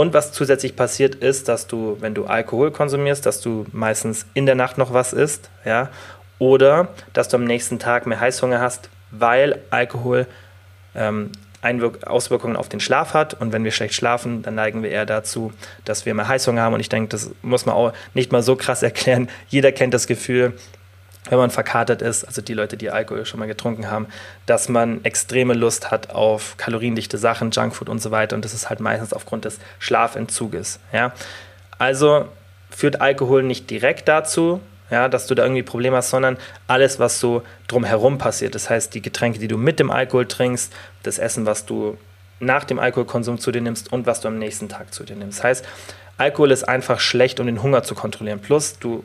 Und was zusätzlich passiert ist, dass du, wenn du Alkohol konsumierst, dass du meistens in der Nacht noch was isst, ja, oder dass du am nächsten Tag mehr Heißhunger hast, weil Alkohol ähm, Einwirk Auswirkungen auf den Schlaf hat. Und wenn wir schlecht schlafen, dann neigen wir eher dazu, dass wir mehr Heißhunger haben. Und ich denke, das muss man auch nicht mal so krass erklären. Jeder kennt das Gefühl, wenn man verkatert ist, also die Leute, die Alkohol schon mal getrunken haben, dass man extreme Lust hat auf kaloriendichte Sachen, Junkfood und so weiter. Und das ist halt meistens aufgrund des Schlafentzuges. Ja? Also führt Alkohol nicht direkt dazu, ja, dass du da irgendwie Probleme hast, sondern alles, was so drumherum passiert. Das heißt, die Getränke, die du mit dem Alkohol trinkst, das Essen, was du nach dem Alkoholkonsum zu dir nimmst und was du am nächsten Tag zu dir nimmst. Das heißt, Alkohol ist einfach schlecht, um den Hunger zu kontrollieren. Plus, du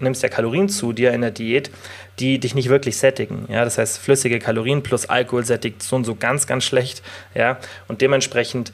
nimmst ja Kalorien zu dir in der Diät, die dich nicht wirklich sättigen. Ja, das heißt, flüssige Kalorien plus Alkohol sättigt so und so ganz, ganz schlecht. Ja, und dementsprechend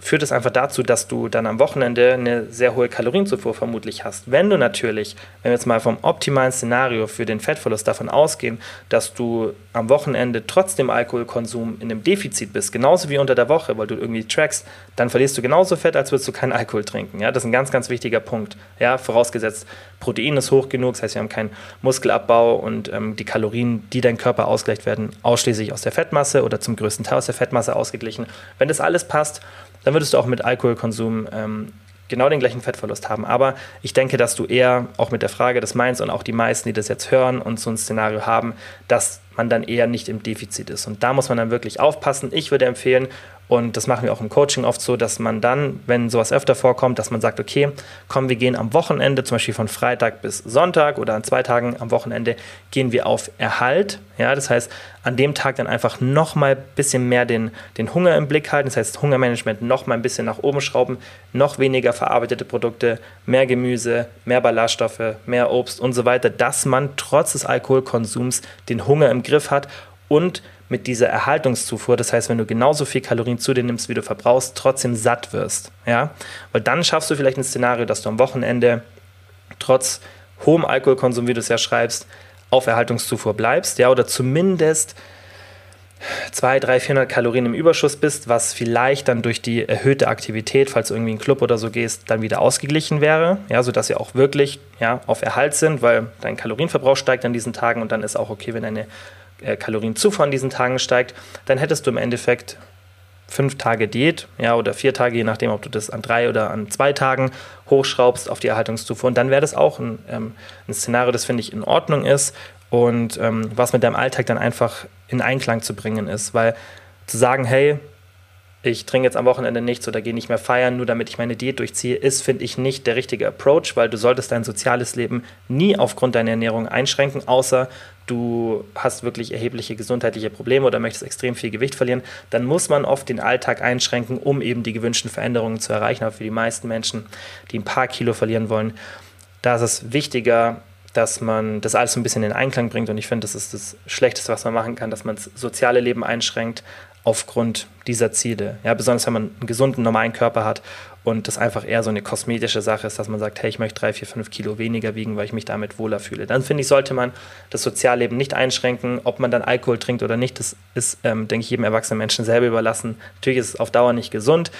führt es einfach dazu, dass du dann am Wochenende eine sehr hohe Kalorienzufuhr vermutlich hast. Wenn du natürlich, wenn wir jetzt mal vom optimalen Szenario für den Fettverlust davon ausgehen, dass du am Wochenende trotz dem Alkoholkonsum in einem Defizit bist, genauso wie unter der Woche, weil du irgendwie trackst, dann verlierst du genauso Fett, als würdest du keinen Alkohol trinken. Ja, das ist ein ganz, ganz wichtiger Punkt. Ja, vorausgesetzt, Protein ist hoch genug, das heißt, wir haben keinen Muskelabbau und ähm, die Kalorien, die dein Körper ausgleicht, werden ausschließlich aus der Fettmasse oder zum größten Teil aus der Fettmasse ausgeglichen. Wenn das alles passt, dann würdest du auch mit Alkoholkonsum ähm, genau den gleichen Fettverlust haben. Aber ich denke, dass du eher auch mit der Frage des meinst und auch die meisten, die das jetzt hören und so ein Szenario haben, dass man dann eher nicht im Defizit ist. Und da muss man dann wirklich aufpassen. Ich würde empfehlen, und das machen wir auch im Coaching oft so, dass man dann, wenn sowas öfter vorkommt, dass man sagt, okay, komm, wir gehen am Wochenende, zum Beispiel von Freitag bis Sonntag oder an zwei Tagen am Wochenende, gehen wir auf Erhalt. Ja, das heißt, an dem Tag dann einfach nochmal ein bisschen mehr den, den Hunger im Blick halten. Das heißt, Hungermanagement nochmal ein bisschen nach oben schrauben, noch weniger verarbeitete Produkte, mehr Gemüse, mehr Ballaststoffe, mehr Obst und so weiter, dass man trotz des Alkoholkonsums den Hunger im Griff hat und mit dieser Erhaltungszufuhr, das heißt, wenn du genauso viel Kalorien zu dir nimmst, wie du verbrauchst, trotzdem satt wirst. Ja? Weil dann schaffst du vielleicht ein Szenario, dass du am Wochenende trotz hohem Alkoholkonsum, wie du es ja schreibst, auf Erhaltungszufuhr bleibst, ja, oder zumindest 200, 300, 400 Kalorien im Überschuss bist, was vielleicht dann durch die erhöhte Aktivität, falls du irgendwie in einen Club oder so gehst, dann wieder ausgeglichen wäre, ja, sodass sie auch wirklich ja, auf Erhalt sind, weil dein Kalorienverbrauch steigt an diesen Tagen und dann ist auch okay, wenn deine Kalorienzufuhr an diesen Tagen steigt, dann hättest du im Endeffekt fünf Tage Diät, ja, oder vier Tage, je nachdem, ob du das an drei oder an zwei Tagen hochschraubst auf die Erhaltungszufuhr. Und dann wäre das auch ein, ähm, ein Szenario, das finde ich in Ordnung ist und ähm, was mit deinem Alltag dann einfach in Einklang zu bringen ist. Weil zu sagen, hey, ich trinke jetzt am Wochenende nichts oder gehe nicht mehr feiern, nur damit ich meine Diät durchziehe, ist, finde ich, nicht der richtige Approach, weil du solltest dein soziales Leben nie aufgrund deiner Ernährung einschränken, außer du hast wirklich erhebliche gesundheitliche Probleme oder möchtest extrem viel Gewicht verlieren, dann muss man oft den Alltag einschränken, um eben die gewünschten Veränderungen zu erreichen. Aber für die meisten Menschen, die ein paar Kilo verlieren wollen, da ist es wichtiger, dass man das alles ein bisschen in Einklang bringt. Und ich finde, das ist das Schlechteste, was man machen kann, dass man das soziale Leben einschränkt aufgrund dieser Ziele. Ja, besonders wenn man einen gesunden, normalen Körper hat und das einfach eher so eine kosmetische Sache ist, dass man sagt, hey, ich möchte drei, vier, fünf Kilo weniger wiegen, weil ich mich damit wohler fühle. Dann finde ich, sollte man das Sozialleben nicht einschränken. Ob man dann Alkohol trinkt oder nicht, das ist, ähm, denke ich, jedem erwachsenen Menschen selber überlassen. Natürlich ist es auf Dauer nicht gesund,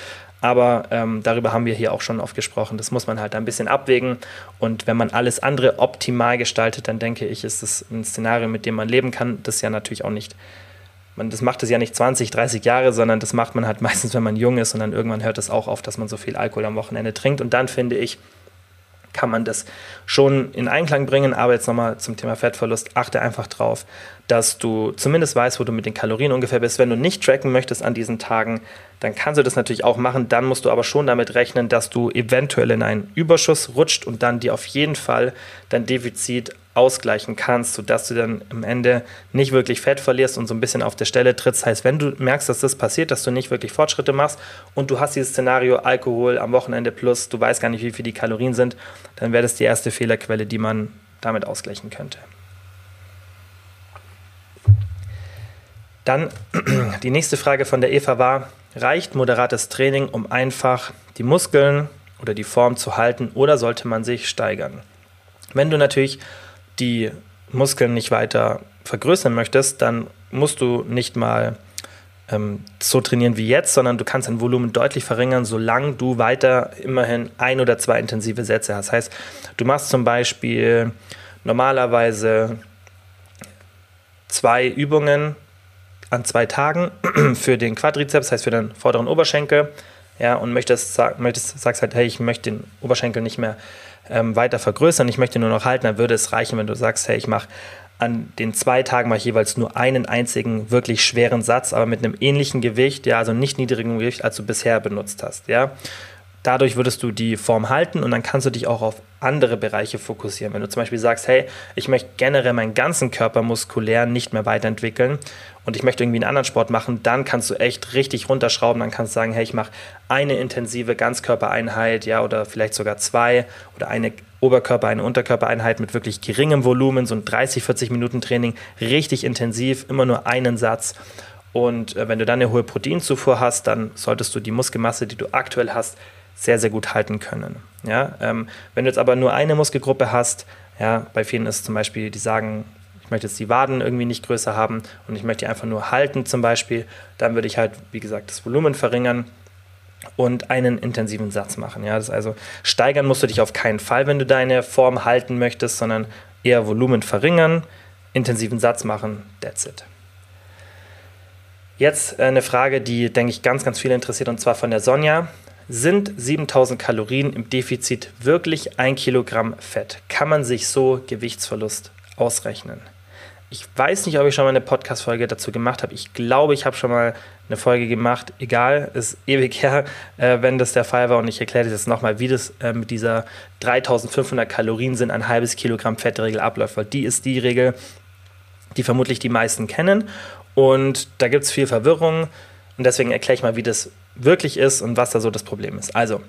aber ähm, darüber haben wir hier auch schon oft gesprochen. Das muss man halt ein bisschen abwägen. Und wenn man alles andere optimal gestaltet, dann denke ich, ist es ein Szenario, mit dem man leben kann. Das ja natürlich auch nicht man, das macht es ja nicht 20, 30 Jahre, sondern das macht man halt meistens, wenn man jung ist und dann irgendwann hört es auch auf, dass man so viel Alkohol am Wochenende trinkt. Und dann finde ich, kann man das schon in Einklang bringen. Aber jetzt nochmal zum Thema Fettverlust. Achte einfach drauf, dass du zumindest weißt, wo du mit den Kalorien ungefähr bist. Wenn du nicht tracken möchtest an diesen Tagen, dann kannst du das natürlich auch machen. Dann musst du aber schon damit rechnen, dass du eventuell in einen Überschuss rutscht und dann dir auf jeden Fall dein Defizit ausgleichen kannst, sodass du dann am Ende nicht wirklich Fett verlierst und so ein bisschen auf der Stelle trittst. Heißt, wenn du merkst, dass das passiert, dass du nicht wirklich Fortschritte machst und du hast dieses Szenario Alkohol am Wochenende plus, du weißt gar nicht, wie viel die Kalorien sind, dann wäre das die erste Fehlerquelle, die man damit ausgleichen könnte. Dann die nächste Frage von der Eva war, reicht moderates Training, um einfach die Muskeln oder die Form zu halten oder sollte man sich steigern? Wenn du natürlich die Muskeln nicht weiter vergrößern möchtest, dann musst du nicht mal ähm, so trainieren wie jetzt, sondern du kannst dein Volumen deutlich verringern, solange du weiter immerhin ein oder zwei intensive Sätze hast. Das heißt, du machst zum Beispiel normalerweise zwei Übungen an zwei Tagen für den Quadrizeps, das heißt für den vorderen Oberschenkel. ja, und möchtest, möchtest, sagst halt, hey, ich möchte den Oberschenkel nicht mehr ähm, weiter vergrößern, ich möchte nur noch halten, dann würde es reichen, wenn du sagst, hey, ich mache an den zwei Tagen mache ich jeweils nur einen einzigen wirklich schweren Satz, aber mit einem ähnlichen Gewicht, ja, also nicht niedrigem Gewicht, als du bisher benutzt hast, ja. Dadurch würdest du die Form halten und dann kannst du dich auch auf andere Bereiche fokussieren. Wenn du zum Beispiel sagst, hey, ich möchte generell meinen ganzen Körper muskulär nicht mehr weiterentwickeln und ich möchte irgendwie einen anderen Sport machen, dann kannst du echt richtig runterschrauben. Dann kannst du sagen, hey, ich mache eine intensive Ganzkörpereinheit, ja, oder vielleicht sogar zwei oder eine Oberkörper, eine Unterkörpereinheit mit wirklich geringem Volumen, so ein 30, 40 Minuten Training, richtig intensiv, immer nur einen Satz. Und äh, wenn du dann eine hohe Proteinzufuhr hast, dann solltest du die Muskelmasse, die du aktuell hast, sehr, sehr gut halten können. Ja, ähm, wenn du jetzt aber nur eine Muskelgruppe hast, ja, bei vielen ist zum Beispiel, die sagen, ich möchte jetzt die Waden irgendwie nicht größer haben und ich möchte die einfach nur halten zum Beispiel, dann würde ich halt, wie gesagt, das Volumen verringern und einen intensiven Satz machen. Ja, das also steigern musst du dich auf keinen Fall, wenn du deine Form halten möchtest, sondern eher Volumen verringern, intensiven Satz machen, that's it. Jetzt eine Frage, die, denke ich, ganz, ganz viele interessiert, und zwar von der Sonja. Sind 7000 Kalorien im Defizit wirklich ein Kilogramm Fett? Kann man sich so Gewichtsverlust ausrechnen? Ich weiß nicht, ob ich schon mal eine Podcast-Folge dazu gemacht habe. Ich glaube, ich habe schon mal eine Folge gemacht. Egal, ist ewig her, äh, wenn das der Fall war. Und ich erkläre jetzt nochmal, wie das äh, mit dieser 3500 Kalorien sind, ein halbes Kilogramm Fettregel abläuft. Weil die ist die Regel, die vermutlich die meisten kennen. Und da gibt es viel Verwirrung. Und deswegen erkläre ich mal, wie das wirklich ist und was da so das Problem ist. Also,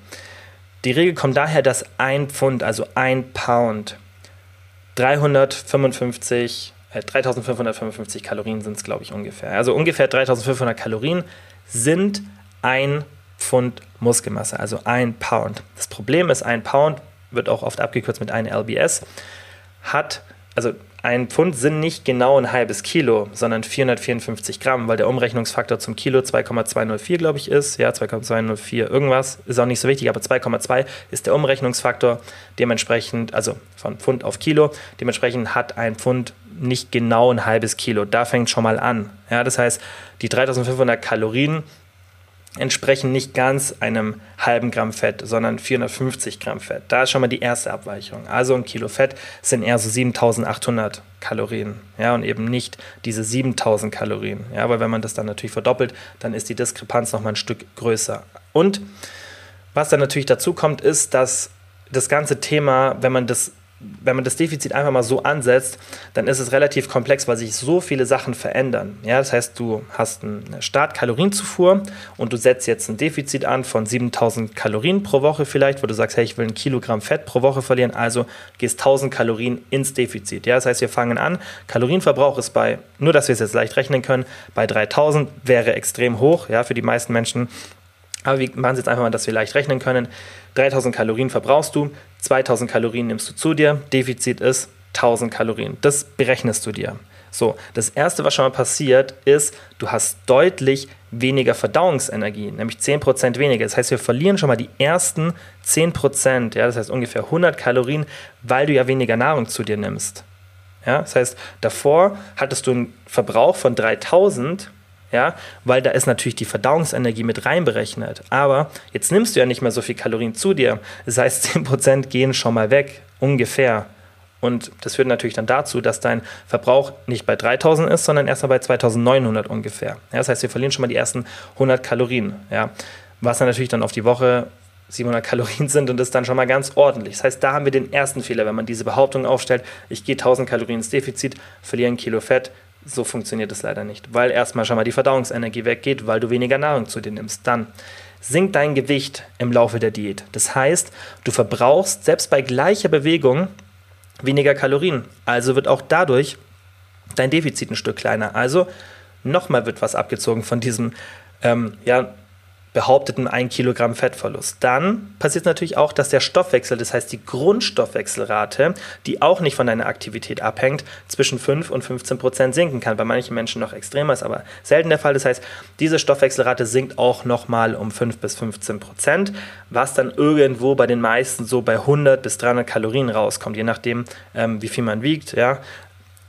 die Regel kommt daher, dass ein Pfund, also ein Pound, 355, äh, 3555 Kalorien sind es, glaube ich, ungefähr. Also ungefähr 3500 Kalorien sind ein Pfund Muskelmasse, also ein Pound. Das Problem ist, ein Pound wird auch oft abgekürzt mit einem LBS, hat, also ein Pfund sind nicht genau ein halbes Kilo, sondern 454 Gramm, weil der Umrechnungsfaktor zum Kilo 2,204, glaube ich, ist. Ja, 2,204 irgendwas, ist auch nicht so wichtig, aber 2,2 ist der Umrechnungsfaktor. Dementsprechend, also von Pfund auf Kilo, dementsprechend hat ein Pfund nicht genau ein halbes Kilo. Da fängt schon mal an. Ja, das heißt, die 3500 Kalorien entsprechen nicht ganz einem halben Gramm Fett, sondern 450 Gramm Fett. Da ist schon mal die erste Abweichung. Also ein Kilo Fett sind eher so 7800 Kalorien, ja, und eben nicht diese 7000 Kalorien, ja, weil wenn man das dann natürlich verdoppelt, dann ist die Diskrepanz noch mal ein Stück größer. Und was dann natürlich dazu kommt, ist, dass das ganze Thema, wenn man das wenn man das Defizit einfach mal so ansetzt, dann ist es relativ komplex, weil sich so viele Sachen verändern. Ja, das heißt, du hast eine Startkalorienzufuhr und du setzt jetzt ein Defizit an von 7000 Kalorien pro Woche vielleicht, wo du sagst, hey, ich will ein Kilogramm Fett pro Woche verlieren, also gehst 1000 Kalorien ins Defizit. Ja, das heißt, wir fangen an, Kalorienverbrauch ist bei, nur dass wir es jetzt leicht rechnen können, bei 3000 wäre extrem hoch, ja, für die meisten Menschen. Aber wir machen es jetzt einfach mal, dass wir leicht rechnen können. 3000 Kalorien verbrauchst du, 2000 Kalorien nimmst du zu dir, Defizit ist 1000 Kalorien. Das berechnest du dir. So, das erste, was schon mal passiert, ist, du hast deutlich weniger Verdauungsenergie, nämlich 10% weniger. Das heißt, wir verlieren schon mal die ersten 10%, ja, das heißt ungefähr 100 Kalorien, weil du ja weniger Nahrung zu dir nimmst. Ja, das heißt, davor hattest du einen Verbrauch von 3000 ja, weil da ist natürlich die Verdauungsenergie mit reinberechnet. Aber jetzt nimmst du ja nicht mehr so viel Kalorien zu dir. Das heißt, 10% gehen schon mal weg, ungefähr. Und das führt natürlich dann dazu, dass dein Verbrauch nicht bei 3000 ist, sondern erst mal bei 2900 ungefähr. Ja, das heißt, wir verlieren schon mal die ersten 100 Kalorien. Ja, was dann natürlich dann auf die Woche 700 Kalorien sind und das ist dann schon mal ganz ordentlich. Das heißt, da haben wir den ersten Fehler, wenn man diese Behauptung aufstellt, ich gehe 1000 Kalorien ins Defizit, verliere ein Kilo Fett, so funktioniert es leider nicht, weil erstmal schon mal die Verdauungsenergie weggeht, weil du weniger Nahrung zu dir nimmst. Dann sinkt dein Gewicht im Laufe der Diät. Das heißt, du verbrauchst selbst bei gleicher Bewegung weniger Kalorien. Also wird auch dadurch dein Defizit ein Stück kleiner. Also nochmal wird was abgezogen von diesem ähm, ja, behaupteten 1 Kilogramm Fettverlust. Dann passiert natürlich auch, dass der Stoffwechsel, das heißt die Grundstoffwechselrate, die auch nicht von deiner Aktivität abhängt, zwischen 5 und 15 Prozent sinken kann. Bei manchen Menschen noch extremer ist, aber selten der Fall. Das heißt, diese Stoffwechselrate sinkt auch nochmal um 5 bis 15 Prozent, was dann irgendwo bei den meisten so bei 100 bis 300 Kalorien rauskommt, je nachdem, ähm, wie viel man wiegt. Ja.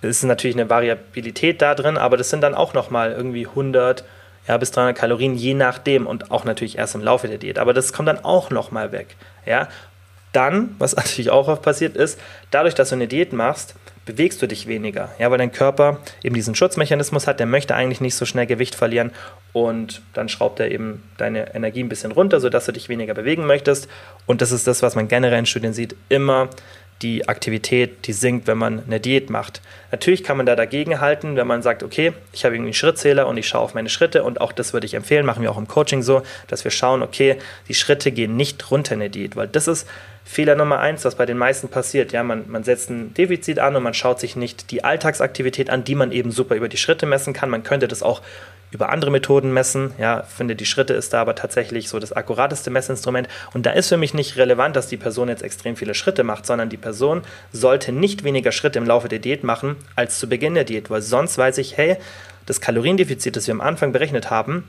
Es ist natürlich eine Variabilität da drin, aber das sind dann auch nochmal irgendwie 100 ja, bis 300 Kalorien, je nachdem und auch natürlich erst im Laufe der Diät. Aber das kommt dann auch nochmal weg. Ja? Dann, was natürlich auch oft passiert ist, dadurch, dass du eine Diät machst, bewegst du dich weniger. Ja, weil dein Körper eben diesen Schutzmechanismus hat, der möchte eigentlich nicht so schnell Gewicht verlieren und dann schraubt er eben deine Energie ein bisschen runter, sodass du dich weniger bewegen möchtest. Und das ist das, was man generell in Studien sieht, immer die Aktivität, die sinkt, wenn man eine Diät macht. Natürlich kann man da dagegen halten, wenn man sagt, okay, ich habe irgendwie einen Schrittzähler und ich schaue auf meine Schritte und auch das würde ich empfehlen, machen wir auch im Coaching so, dass wir schauen, okay, die Schritte gehen nicht runter in der Diät, weil das ist Fehler Nummer eins, was bei den meisten passiert. Ja, man, man setzt ein Defizit an und man schaut sich nicht die Alltagsaktivität an, die man eben super über die Schritte messen kann. Man könnte das auch über andere Methoden messen. Ja, finde die Schritte ist da aber tatsächlich so das akkurateste Messinstrument. Und da ist für mich nicht relevant, dass die Person jetzt extrem viele Schritte macht, sondern die Person sollte nicht weniger Schritte im Laufe der Diät machen als zu Beginn der Diät, weil sonst weiß ich, hey, das Kaloriendefizit, das wir am Anfang berechnet haben,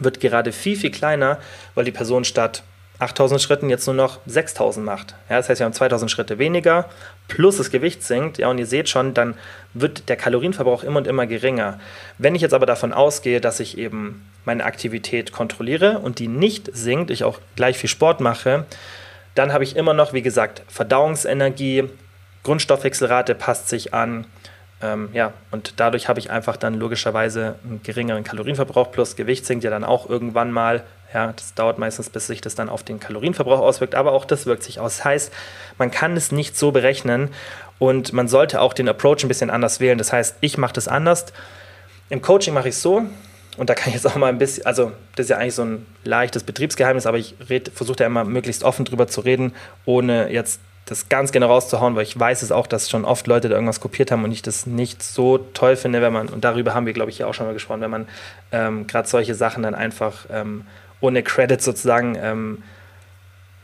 wird gerade viel, viel kleiner, weil die Person statt 8000 Schritten jetzt nur noch 6000 macht. Ja, das heißt, wir haben 2000 Schritte weniger, plus das Gewicht sinkt. Ja, und ihr seht schon, dann wird der Kalorienverbrauch immer und immer geringer. Wenn ich jetzt aber davon ausgehe, dass ich eben meine Aktivität kontrolliere und die nicht sinkt, ich auch gleich viel Sport mache, dann habe ich immer noch, wie gesagt, Verdauungsenergie, Grundstoffwechselrate passt sich an. Ähm, ja, und dadurch habe ich einfach dann logischerweise einen geringeren Kalorienverbrauch plus Gewicht sinkt ja dann auch irgendwann mal ja, das dauert meistens, bis sich das dann auf den Kalorienverbrauch auswirkt, aber auch das wirkt sich aus. Das heißt, man kann es nicht so berechnen und man sollte auch den Approach ein bisschen anders wählen. Das heißt, ich mache das anders. Im Coaching mache ich es so, und da kann ich jetzt auch mal ein bisschen, also das ist ja eigentlich so ein leichtes Betriebsgeheimnis, aber ich versuche da immer möglichst offen drüber zu reden, ohne jetzt das ganz genau rauszuhauen, weil ich weiß es auch, dass schon oft Leute da irgendwas kopiert haben und ich das nicht so toll finde, wenn man, und darüber haben wir, glaube ich, ja auch schon mal gesprochen, wenn man ähm, gerade solche Sachen dann einfach ähm, ohne Credit sozusagen ähm,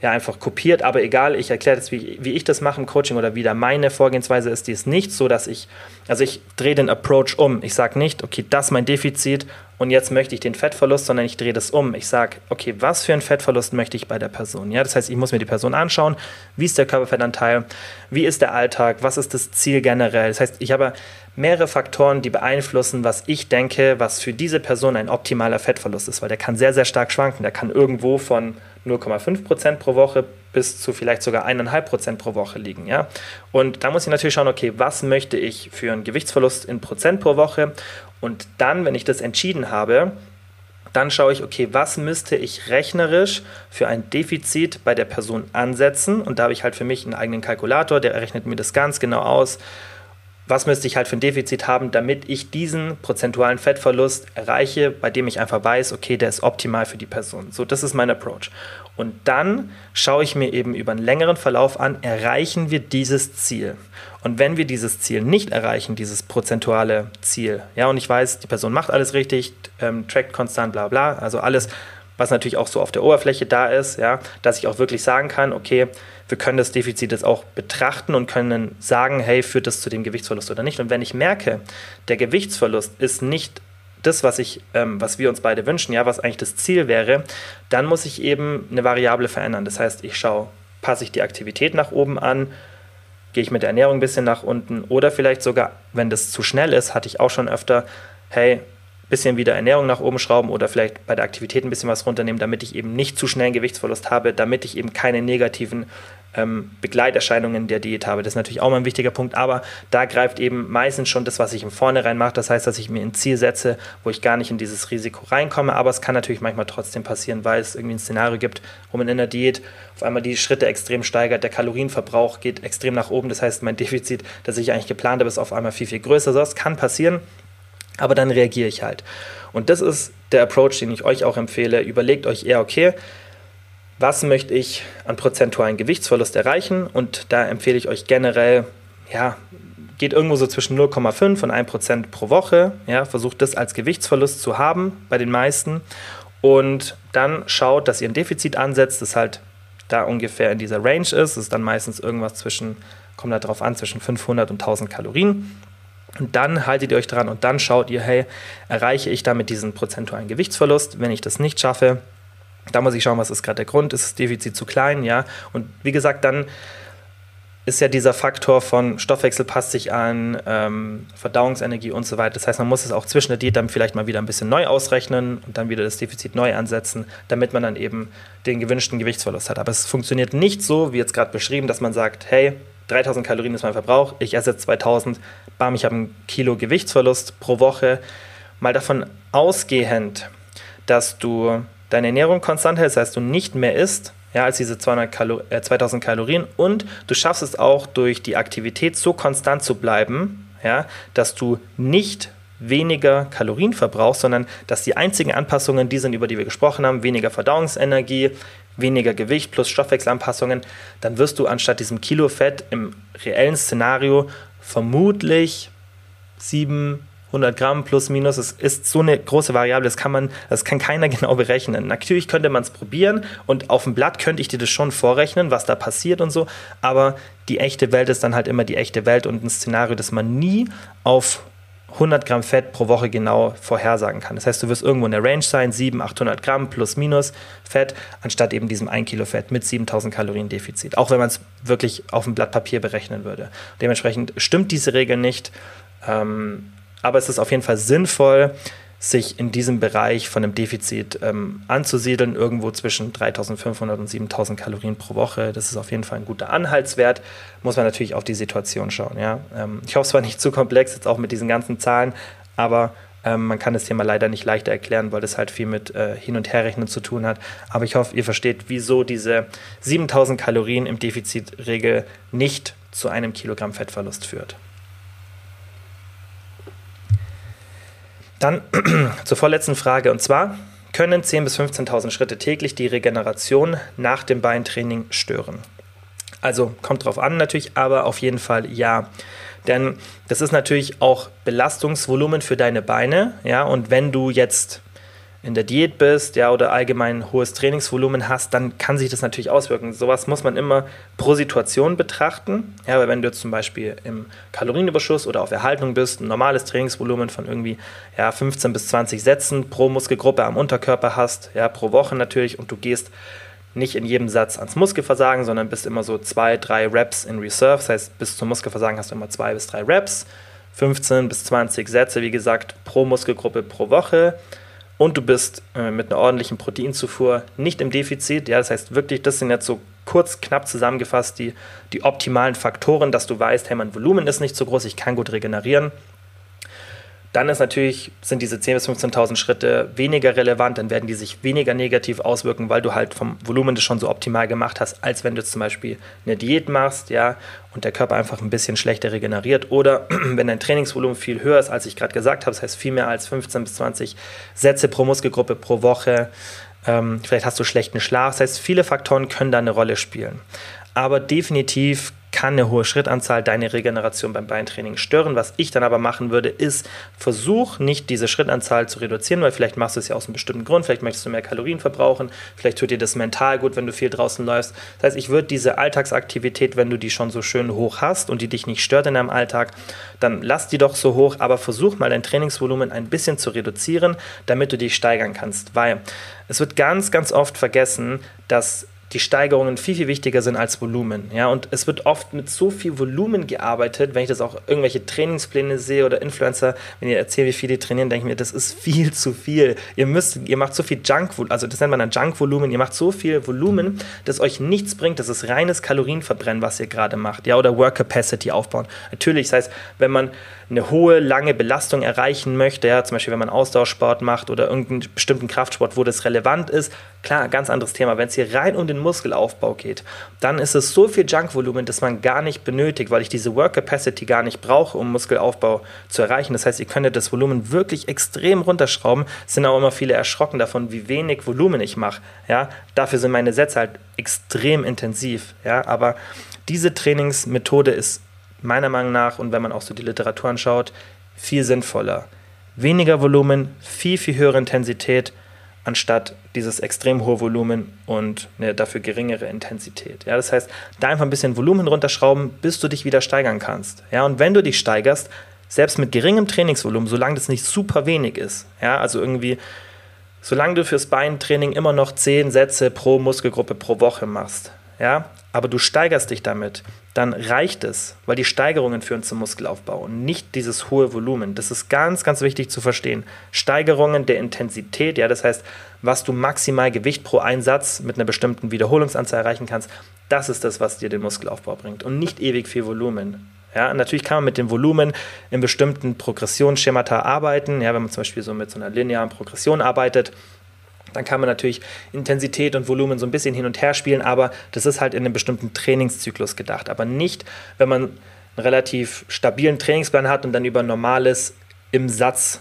ja, einfach kopiert. Aber egal, ich erkläre jetzt, wie, wie ich das mache im Coaching oder wie da meine Vorgehensweise ist. Die ist nicht so, dass ich, also ich drehe den Approach um. Ich sage nicht, okay, das ist mein Defizit und jetzt möchte ich den Fettverlust, sondern ich drehe das um. Ich sage, okay, was für einen Fettverlust möchte ich bei der Person? Ja, das heißt, ich muss mir die Person anschauen, wie ist der Körperfettanteil, wie ist der Alltag, was ist das Ziel generell. Das heißt, ich habe mehrere Faktoren, die beeinflussen, was ich denke, was für diese Person ein optimaler Fettverlust ist, weil der kann sehr, sehr stark schwanken. Der kann irgendwo von 0,5 Prozent pro Woche bis zu vielleicht sogar 1,5 Prozent pro Woche liegen. Ja? Und da muss ich natürlich schauen, okay, was möchte ich für einen Gewichtsverlust in Prozent pro Woche? Und dann, wenn ich das entschieden habe, dann schaue ich, okay, was müsste ich rechnerisch für ein Defizit bei der Person ansetzen? Und da habe ich halt für mich einen eigenen Kalkulator, der rechnet mir das ganz genau aus was müsste ich halt für ein Defizit haben, damit ich diesen prozentualen Fettverlust erreiche, bei dem ich einfach weiß, okay, der ist optimal für die Person. So, das ist mein Approach. Und dann schaue ich mir eben über einen längeren Verlauf an, erreichen wir dieses Ziel. Und wenn wir dieses Ziel nicht erreichen, dieses prozentuale Ziel, ja, und ich weiß, die Person macht alles richtig, ähm, trackt konstant, bla bla, also alles, was natürlich auch so auf der Oberfläche da ist, ja, dass ich auch wirklich sagen kann, okay, wir können das Defizit jetzt auch betrachten und können sagen, hey, führt das zu dem Gewichtsverlust oder nicht. Und wenn ich merke, der Gewichtsverlust ist nicht das, was ich, ähm, was wir uns beide wünschen, ja, was eigentlich das Ziel wäre, dann muss ich eben eine Variable verändern. Das heißt, ich schaue, passe ich die Aktivität nach oben an, gehe ich mit der Ernährung ein bisschen nach unten oder vielleicht sogar, wenn das zu schnell ist, hatte ich auch schon öfter, hey, bisschen wieder Ernährung nach oben schrauben oder vielleicht bei der Aktivität ein bisschen was runternehmen, damit ich eben nicht zu schnell einen Gewichtsverlust habe, damit ich eben keine negativen ähm, Begleiterscheinungen der Diät habe. Das ist natürlich auch mal ein wichtiger Punkt, aber da greift eben meistens schon das, was ich im Vornherein mache. Das heißt, dass ich mir ein Ziel setze, wo ich gar nicht in dieses Risiko reinkomme, aber es kann natürlich manchmal trotzdem passieren, weil es irgendwie ein Szenario gibt, wo man in der Diät auf einmal die Schritte extrem steigert, der Kalorienverbrauch geht extrem nach oben. Das heißt, mein Defizit, das ich eigentlich geplant habe, ist auf einmal viel, viel größer. Das kann passieren. Aber dann reagiere ich halt. Und das ist der Approach, den ich euch auch empfehle. Überlegt euch eher, okay, was möchte ich an prozentualen Gewichtsverlust erreichen? Und da empfehle ich euch generell, ja, geht irgendwo so zwischen 0,5 und 1% pro Woche. Ja, versucht das als Gewichtsverlust zu haben bei den meisten. Und dann schaut, dass ihr ein Defizit ansetzt, das halt da ungefähr in dieser Range ist. Das ist dann meistens irgendwas zwischen, kommt da drauf an, zwischen 500 und 1000 Kalorien. Und dann haltet ihr euch dran und dann schaut ihr, hey, erreiche ich damit diesen prozentualen Gewichtsverlust? Wenn ich das nicht schaffe, da muss ich schauen, was ist gerade der Grund, ist das Defizit zu klein, ja? Und wie gesagt, dann ist ja dieser Faktor von Stoffwechsel passt sich an, ähm, Verdauungsenergie und so weiter. Das heißt, man muss es auch zwischen der Diät dann vielleicht mal wieder ein bisschen neu ausrechnen und dann wieder das Defizit neu ansetzen, damit man dann eben den gewünschten Gewichtsverlust hat. Aber es funktioniert nicht so, wie jetzt gerade beschrieben, dass man sagt, hey, 3000 Kalorien ist mein Verbrauch, ich esse jetzt 2000, bam, ich habe ein Kilo Gewichtsverlust pro Woche. Mal davon ausgehend, dass du deine Ernährung konstant hältst, das heißt, du nicht mehr isst, ja, als diese 200 Kalo äh, 2000 Kalorien. Und du schaffst es auch durch die Aktivität so konstant zu bleiben, ja, dass du nicht weniger Kalorien verbrauchst, sondern dass die einzigen Anpassungen die sind, über die wir gesprochen haben, weniger Verdauungsenergie, weniger Gewicht plus Stoffwechselanpassungen, dann wirst du anstatt diesem Kilo Fett im reellen Szenario vermutlich sieben 100 Gramm plus minus, es ist so eine große Variable, das kann man, das kann keiner genau berechnen. Natürlich könnte man es probieren und auf dem Blatt könnte ich dir das schon vorrechnen, was da passiert und so, aber die echte Welt ist dann halt immer die echte Welt und ein Szenario, das man nie auf 100 Gramm Fett pro Woche genau vorhersagen kann. Das heißt, du wirst irgendwo in der Range sein, 700, 800 Gramm plus minus Fett, anstatt eben diesem 1 Kilo Fett mit 7000 Kalorien Defizit. Auch wenn man es wirklich auf dem Blatt Papier berechnen würde. Dementsprechend stimmt diese Regel nicht. Ähm, aber es ist auf jeden Fall sinnvoll, sich in diesem Bereich von einem Defizit ähm, anzusiedeln, irgendwo zwischen 3500 und 7000 Kalorien pro Woche. Das ist auf jeden Fall ein guter Anhaltswert. Muss man natürlich auf die Situation schauen. Ja? Ähm, ich hoffe, es war nicht zu komplex, jetzt auch mit diesen ganzen Zahlen, aber ähm, man kann das Thema leider nicht leichter erklären, weil das halt viel mit äh, Hin- und Herrechnen zu tun hat. Aber ich hoffe, ihr versteht, wieso diese 7000 Kalorien im Defizitregel nicht zu einem Kilogramm Fettverlust führt. Dann zur vorletzten Frage und zwar, können 10.000 bis 15.000 Schritte täglich die Regeneration nach dem Beintraining stören? Also kommt drauf an natürlich, aber auf jeden Fall ja. Denn das ist natürlich auch Belastungsvolumen für deine Beine, ja, und wenn du jetzt in der Diät bist, ja, oder allgemein hohes Trainingsvolumen hast, dann kann sich das natürlich auswirken. Sowas muss man immer pro Situation betrachten. Ja, weil wenn du zum Beispiel im Kalorienüberschuss oder auf Erhaltung bist, ein normales Trainingsvolumen von irgendwie ja, 15 bis 20 Sätzen pro Muskelgruppe am Unterkörper hast, ja, pro Woche natürlich, und du gehst nicht in jedem Satz ans Muskelversagen, sondern bist immer so zwei, drei Reps in Reserve. Das heißt, bis zum Muskelversagen hast du immer zwei bis drei Reps, 15 bis 20 Sätze, wie gesagt, pro Muskelgruppe pro Woche und du bist äh, mit einer ordentlichen Proteinzufuhr nicht im Defizit. Ja, das heißt wirklich, das sind jetzt so kurz, knapp zusammengefasst die, die optimalen Faktoren, dass du weißt, hey, mein Volumen ist nicht so groß, ich kann gut regenerieren. Dann ist natürlich, sind diese 10.000 bis 15.000 Schritte weniger relevant, dann werden die sich weniger negativ auswirken, weil du halt vom Volumen das schon so optimal gemacht hast, als wenn du zum Beispiel eine Diät machst, ja, und der Körper einfach ein bisschen schlechter regeneriert. Oder wenn dein Trainingsvolumen viel höher ist, als ich gerade gesagt habe, das heißt viel mehr als 15 bis 20 Sätze pro Muskelgruppe pro Woche. Ähm, vielleicht hast du schlechten Schlaf. Das heißt, viele Faktoren können da eine Rolle spielen. Aber definitiv kann eine hohe Schrittanzahl deine Regeneration beim Beintraining stören. Was ich dann aber machen würde, ist, versuch nicht diese Schrittanzahl zu reduzieren, weil vielleicht machst du es ja aus einem bestimmten Grund, vielleicht möchtest du mehr Kalorien verbrauchen, vielleicht tut dir das mental gut, wenn du viel draußen läufst. Das heißt, ich würde diese Alltagsaktivität, wenn du die schon so schön hoch hast und die dich nicht stört in deinem Alltag, dann lass die doch so hoch, aber versuch mal dein Trainingsvolumen ein bisschen zu reduzieren, damit du dich steigern kannst, weil es wird ganz, ganz oft vergessen, dass die Steigerungen viel, viel wichtiger sind als Volumen. Ja? Und es wird oft mit so viel Volumen gearbeitet, wenn ich das auch irgendwelche Trainingspläne sehe oder Influencer, wenn ihr erzählt, wie viel die trainieren, denke ich mir, das ist viel zu viel. Ihr müsst, ihr macht so viel Junk, also das nennt man dann Junk-Volumen, ihr macht so viel Volumen, dass euch nichts bringt. Das ist reines Kalorienverbrennen, was ihr gerade macht. Ja? Oder Work Capacity aufbauen. Natürlich, das heißt, wenn man eine hohe, lange Belastung erreichen möchte, ja, zum Beispiel wenn man Ausdauersport macht oder irgendeinen bestimmten Kraftsport, wo das relevant ist, klar, ganz anderes Thema. Wenn es hier rein um den Muskelaufbau geht, dann ist es so viel Junkvolumen, dass man gar nicht benötigt, weil ich diese Work Capacity gar nicht brauche, um Muskelaufbau zu erreichen. Das heißt, ihr könntet das Volumen wirklich extrem runterschrauben. Es sind auch immer viele erschrocken davon, wie wenig Volumen ich mache. Ja, dafür sind meine Sätze halt extrem intensiv. Ja, aber diese Trainingsmethode ist meiner Meinung nach, und wenn man auch so die Literatur anschaut, viel sinnvoller. Weniger Volumen, viel, viel höhere Intensität, anstatt dieses extrem hohe Volumen und eine dafür geringere Intensität. Ja, das heißt, da einfach ein bisschen Volumen runterschrauben, bis du dich wieder steigern kannst. Ja, und wenn du dich steigerst, selbst mit geringem Trainingsvolumen, solange das nicht super wenig ist, ja, also irgendwie, solange du fürs Beintraining immer noch zehn Sätze pro Muskelgruppe pro Woche machst, ja, aber du steigerst dich damit, dann reicht es, weil die Steigerungen führen zum Muskelaufbau und nicht dieses hohe Volumen. Das ist ganz, ganz wichtig zu verstehen. Steigerungen der Intensität, ja, das heißt, was du maximal Gewicht pro Einsatz mit einer bestimmten Wiederholungsanzahl erreichen kannst, das ist das, was dir den Muskelaufbau bringt und nicht ewig viel Volumen. Ja, natürlich kann man mit dem Volumen in bestimmten Progressionsschemata arbeiten. Ja, wenn man zum Beispiel so mit so einer linearen Progression arbeitet, dann kann man natürlich Intensität und Volumen so ein bisschen hin und her spielen, aber das ist halt in einem bestimmten Trainingszyklus gedacht. Aber nicht, wenn man einen relativ stabilen Trainingsplan hat und dann über normales im Satz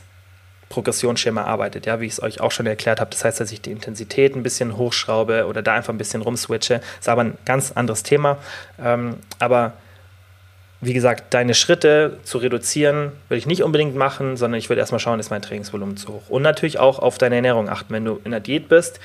Progressionsschema arbeitet, ja, wie ich es euch auch schon erklärt habe. Das heißt, dass ich die Intensität ein bisschen hochschraube oder da einfach ein bisschen rumswitche. Ist aber ein ganz anderes Thema. Ähm, aber wie gesagt, deine Schritte zu reduzieren, würde ich nicht unbedingt machen, sondern ich würde erstmal schauen, ist mein Trainingsvolumen zu hoch. Und natürlich auch auf deine Ernährung achten. Wenn du in der Diät bist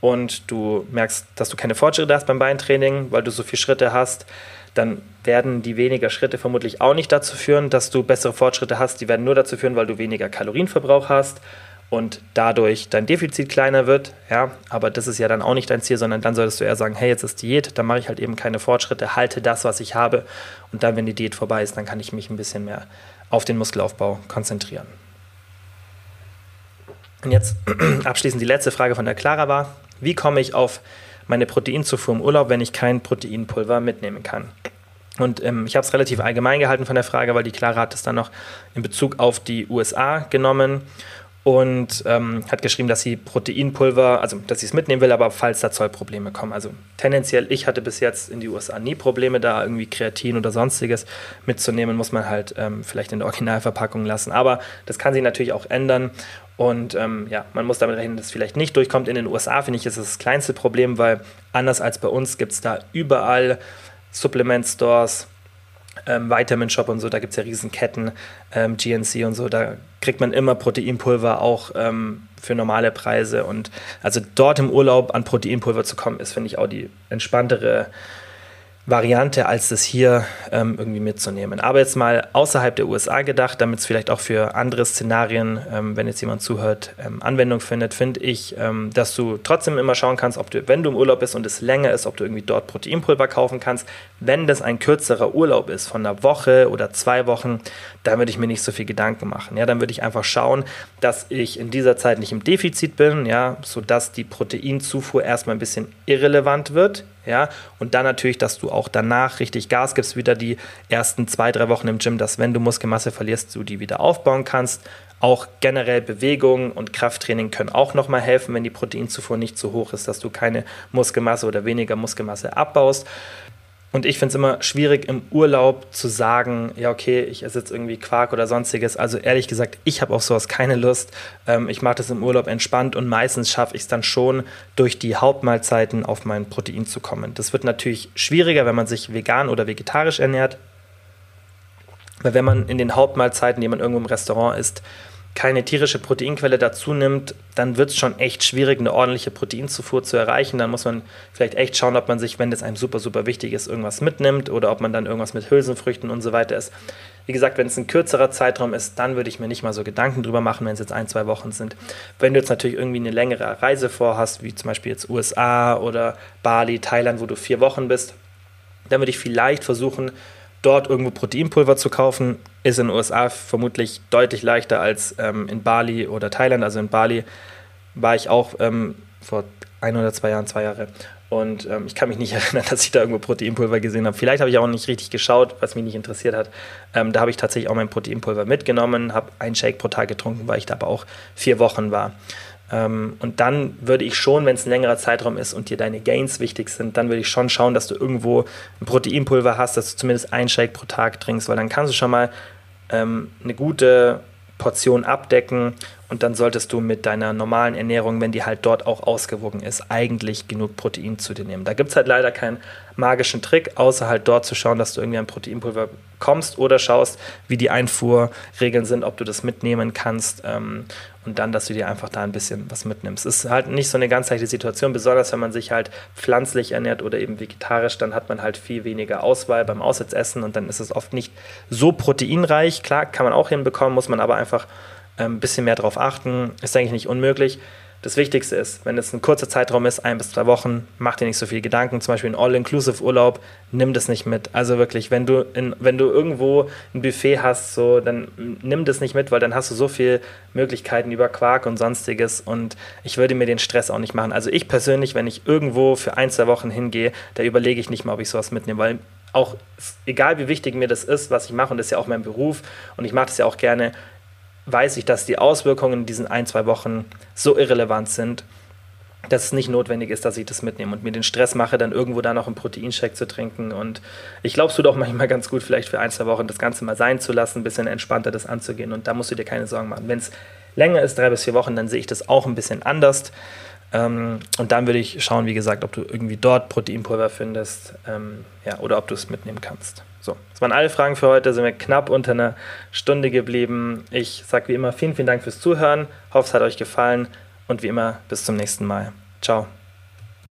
und du merkst, dass du keine Fortschritte hast beim Beintraining, weil du so viele Schritte hast, dann werden die weniger Schritte vermutlich auch nicht dazu führen, dass du bessere Fortschritte hast. Die werden nur dazu führen, weil du weniger Kalorienverbrauch hast und dadurch dein Defizit kleiner wird. Ja, aber das ist ja dann auch nicht dein Ziel, sondern dann solltest du eher sagen, hey, jetzt ist Diät, dann mache ich halt eben keine Fortschritte, halte das, was ich habe und dann, wenn die Diät vorbei ist, dann kann ich mich ein bisschen mehr auf den Muskelaufbau konzentrieren. Und jetzt abschließend die letzte Frage von der Clara war, wie komme ich auf meine Proteinzufuhr im Urlaub, wenn ich kein Proteinpulver mitnehmen kann? Und ähm, ich habe es relativ allgemein gehalten von der Frage, weil die Clara hat es dann noch in Bezug auf die USA genommen und ähm, hat geschrieben, dass sie Proteinpulver, also dass sie es mitnehmen will, aber falls da Zollprobleme kommen. Also tendenziell, ich hatte bis jetzt in die USA nie Probleme, da irgendwie Kreatin oder sonstiges mitzunehmen, muss man halt ähm, vielleicht in der Originalverpackung lassen. Aber das kann sich natürlich auch ändern. Und ähm, ja, man muss damit rechnen, dass es vielleicht nicht durchkommt. In den USA finde ich, ist das, das kleinste Problem, weil anders als bei uns gibt es da überall Supplement Stores, ähm, Vitamin Shop und so, da gibt es ja Riesenketten, ähm, GNC und so, da kriegt man immer Proteinpulver auch ähm, für normale Preise. Und also dort im Urlaub an Proteinpulver zu kommen, ist, finde ich, auch die entspanntere Variante, als das hier ähm, irgendwie mitzunehmen. Aber jetzt mal außerhalb der USA gedacht, damit es vielleicht auch für andere Szenarien, ähm, wenn jetzt jemand zuhört, ähm, Anwendung findet, finde ich, ähm, dass du trotzdem immer schauen kannst, ob du, wenn du im Urlaub bist und es länger ist, ob du irgendwie dort Proteinpulver kaufen kannst. Wenn das ein kürzerer Urlaub ist, von einer Woche oder zwei Wochen, dann würde ich mir nicht so viel Gedanken machen. Ja, dann würde ich einfach schauen, dass ich in dieser Zeit nicht im Defizit bin, ja, sodass die Proteinzufuhr erstmal ein bisschen irrelevant wird ja, und dann natürlich, dass du auch danach richtig Gas gibst, wieder die ersten zwei, drei Wochen im Gym, dass wenn du Muskelmasse verlierst, du die wieder aufbauen kannst. Auch generell Bewegung und Krafttraining können auch nochmal helfen, wenn die Proteinzufuhr nicht zu hoch ist, dass du keine Muskelmasse oder weniger Muskelmasse abbaust. Und ich finde es immer schwierig im Urlaub zu sagen, ja, okay, ich esse jetzt irgendwie Quark oder sonstiges. Also ehrlich gesagt, ich habe auf sowas keine Lust. Ähm, ich mache das im Urlaub entspannt und meistens schaffe ich es dann schon, durch die Hauptmahlzeiten auf mein Protein zu kommen. Das wird natürlich schwieriger, wenn man sich vegan oder vegetarisch ernährt. Weil wenn man in den Hauptmahlzeiten, die man irgendwo im Restaurant isst, keine tierische Proteinquelle dazu nimmt, dann wird es schon echt schwierig, eine ordentliche Proteinzufuhr zu erreichen. Dann muss man vielleicht echt schauen, ob man sich, wenn das einem super, super wichtig ist, irgendwas mitnimmt oder ob man dann irgendwas mit Hülsenfrüchten und so weiter ist. Wie gesagt, wenn es ein kürzerer Zeitraum ist, dann würde ich mir nicht mal so Gedanken drüber machen, wenn es jetzt ein, zwei Wochen sind. Wenn du jetzt natürlich irgendwie eine längere Reise vorhast, wie zum Beispiel jetzt USA oder Bali, Thailand, wo du vier Wochen bist, dann würde ich vielleicht versuchen, dort irgendwo Proteinpulver zu kaufen, ist in den USA vermutlich deutlich leichter als ähm, in Bali oder Thailand. Also in Bali war ich auch ähm, vor ein oder zwei Jahren, zwei Jahre. Und ähm, ich kann mich nicht erinnern, dass ich da irgendwo Proteinpulver gesehen habe. Vielleicht habe ich auch nicht richtig geschaut, was mich nicht interessiert hat. Ähm, da habe ich tatsächlich auch mein Proteinpulver mitgenommen, habe einen Shake pro Tag getrunken, weil ich da aber auch vier Wochen war. Ähm, und dann würde ich schon, wenn es ein längerer Zeitraum ist und dir deine Gains wichtig sind, dann würde ich schon schauen, dass du irgendwo ein Proteinpulver hast, dass du zumindest einen Shake pro Tag trinkst, weil dann kannst du schon mal ähm, eine gute Portion abdecken und dann solltest du mit deiner normalen Ernährung, wenn die halt dort auch ausgewogen ist, eigentlich genug Protein zu dir nehmen. Da gibt es halt leider keinen magischen Trick, außer halt dort zu schauen, dass du irgendwie ein Proteinpulver kommst oder schaust, wie die Einfuhrregeln sind, ob du das mitnehmen kannst ähm, und dann, dass du dir einfach da ein bisschen was mitnimmst. Ist halt nicht so eine ganzheitliche Situation, besonders wenn man sich halt pflanzlich ernährt oder eben vegetarisch, dann hat man halt viel weniger Auswahl beim Aussetzessen und dann ist es oft nicht so proteinreich. Klar, kann man auch hinbekommen, muss man aber einfach ein ähm, bisschen mehr darauf achten. Ist eigentlich nicht unmöglich. Das Wichtigste ist, wenn es ein kurzer Zeitraum ist, ein bis zwei Wochen, mach dir nicht so viel Gedanken. Zum Beispiel ein All-Inclusive-Urlaub, nimm das nicht mit. Also wirklich, wenn du, in, wenn du irgendwo ein Buffet hast, so, dann nimm das nicht mit, weil dann hast du so viele Möglichkeiten über Quark und sonstiges und ich würde mir den Stress auch nicht machen. Also ich persönlich, wenn ich irgendwo für ein, zwei Wochen hingehe, da überlege ich nicht mal, ob ich sowas mitnehme, weil auch egal wie wichtig mir das ist, was ich mache, und das ist ja auch mein Beruf und ich mache das ja auch gerne, weiß ich, dass die Auswirkungen in diesen ein, zwei Wochen so irrelevant sind, dass es nicht notwendig ist, dass ich das mitnehme und mir den Stress mache, dann irgendwo da noch einen Proteinshake zu trinken. Und ich glaube, es tut auch manchmal ganz gut, vielleicht für ein, zwei Wochen das Ganze mal sein zu lassen, ein bisschen entspannter das anzugehen. Und da musst du dir keine Sorgen machen. Wenn es länger ist, drei bis vier Wochen, dann sehe ich das auch ein bisschen anders. Ähm, und dann würde ich schauen, wie gesagt, ob du irgendwie dort Proteinpulver findest ähm, ja, oder ob du es mitnehmen kannst. So, das waren alle Fragen für heute. Sind wir knapp unter einer Stunde geblieben. Ich sage wie immer vielen, vielen Dank fürs Zuhören. Hoffe, es hat euch gefallen und wie immer bis zum nächsten Mal. Ciao.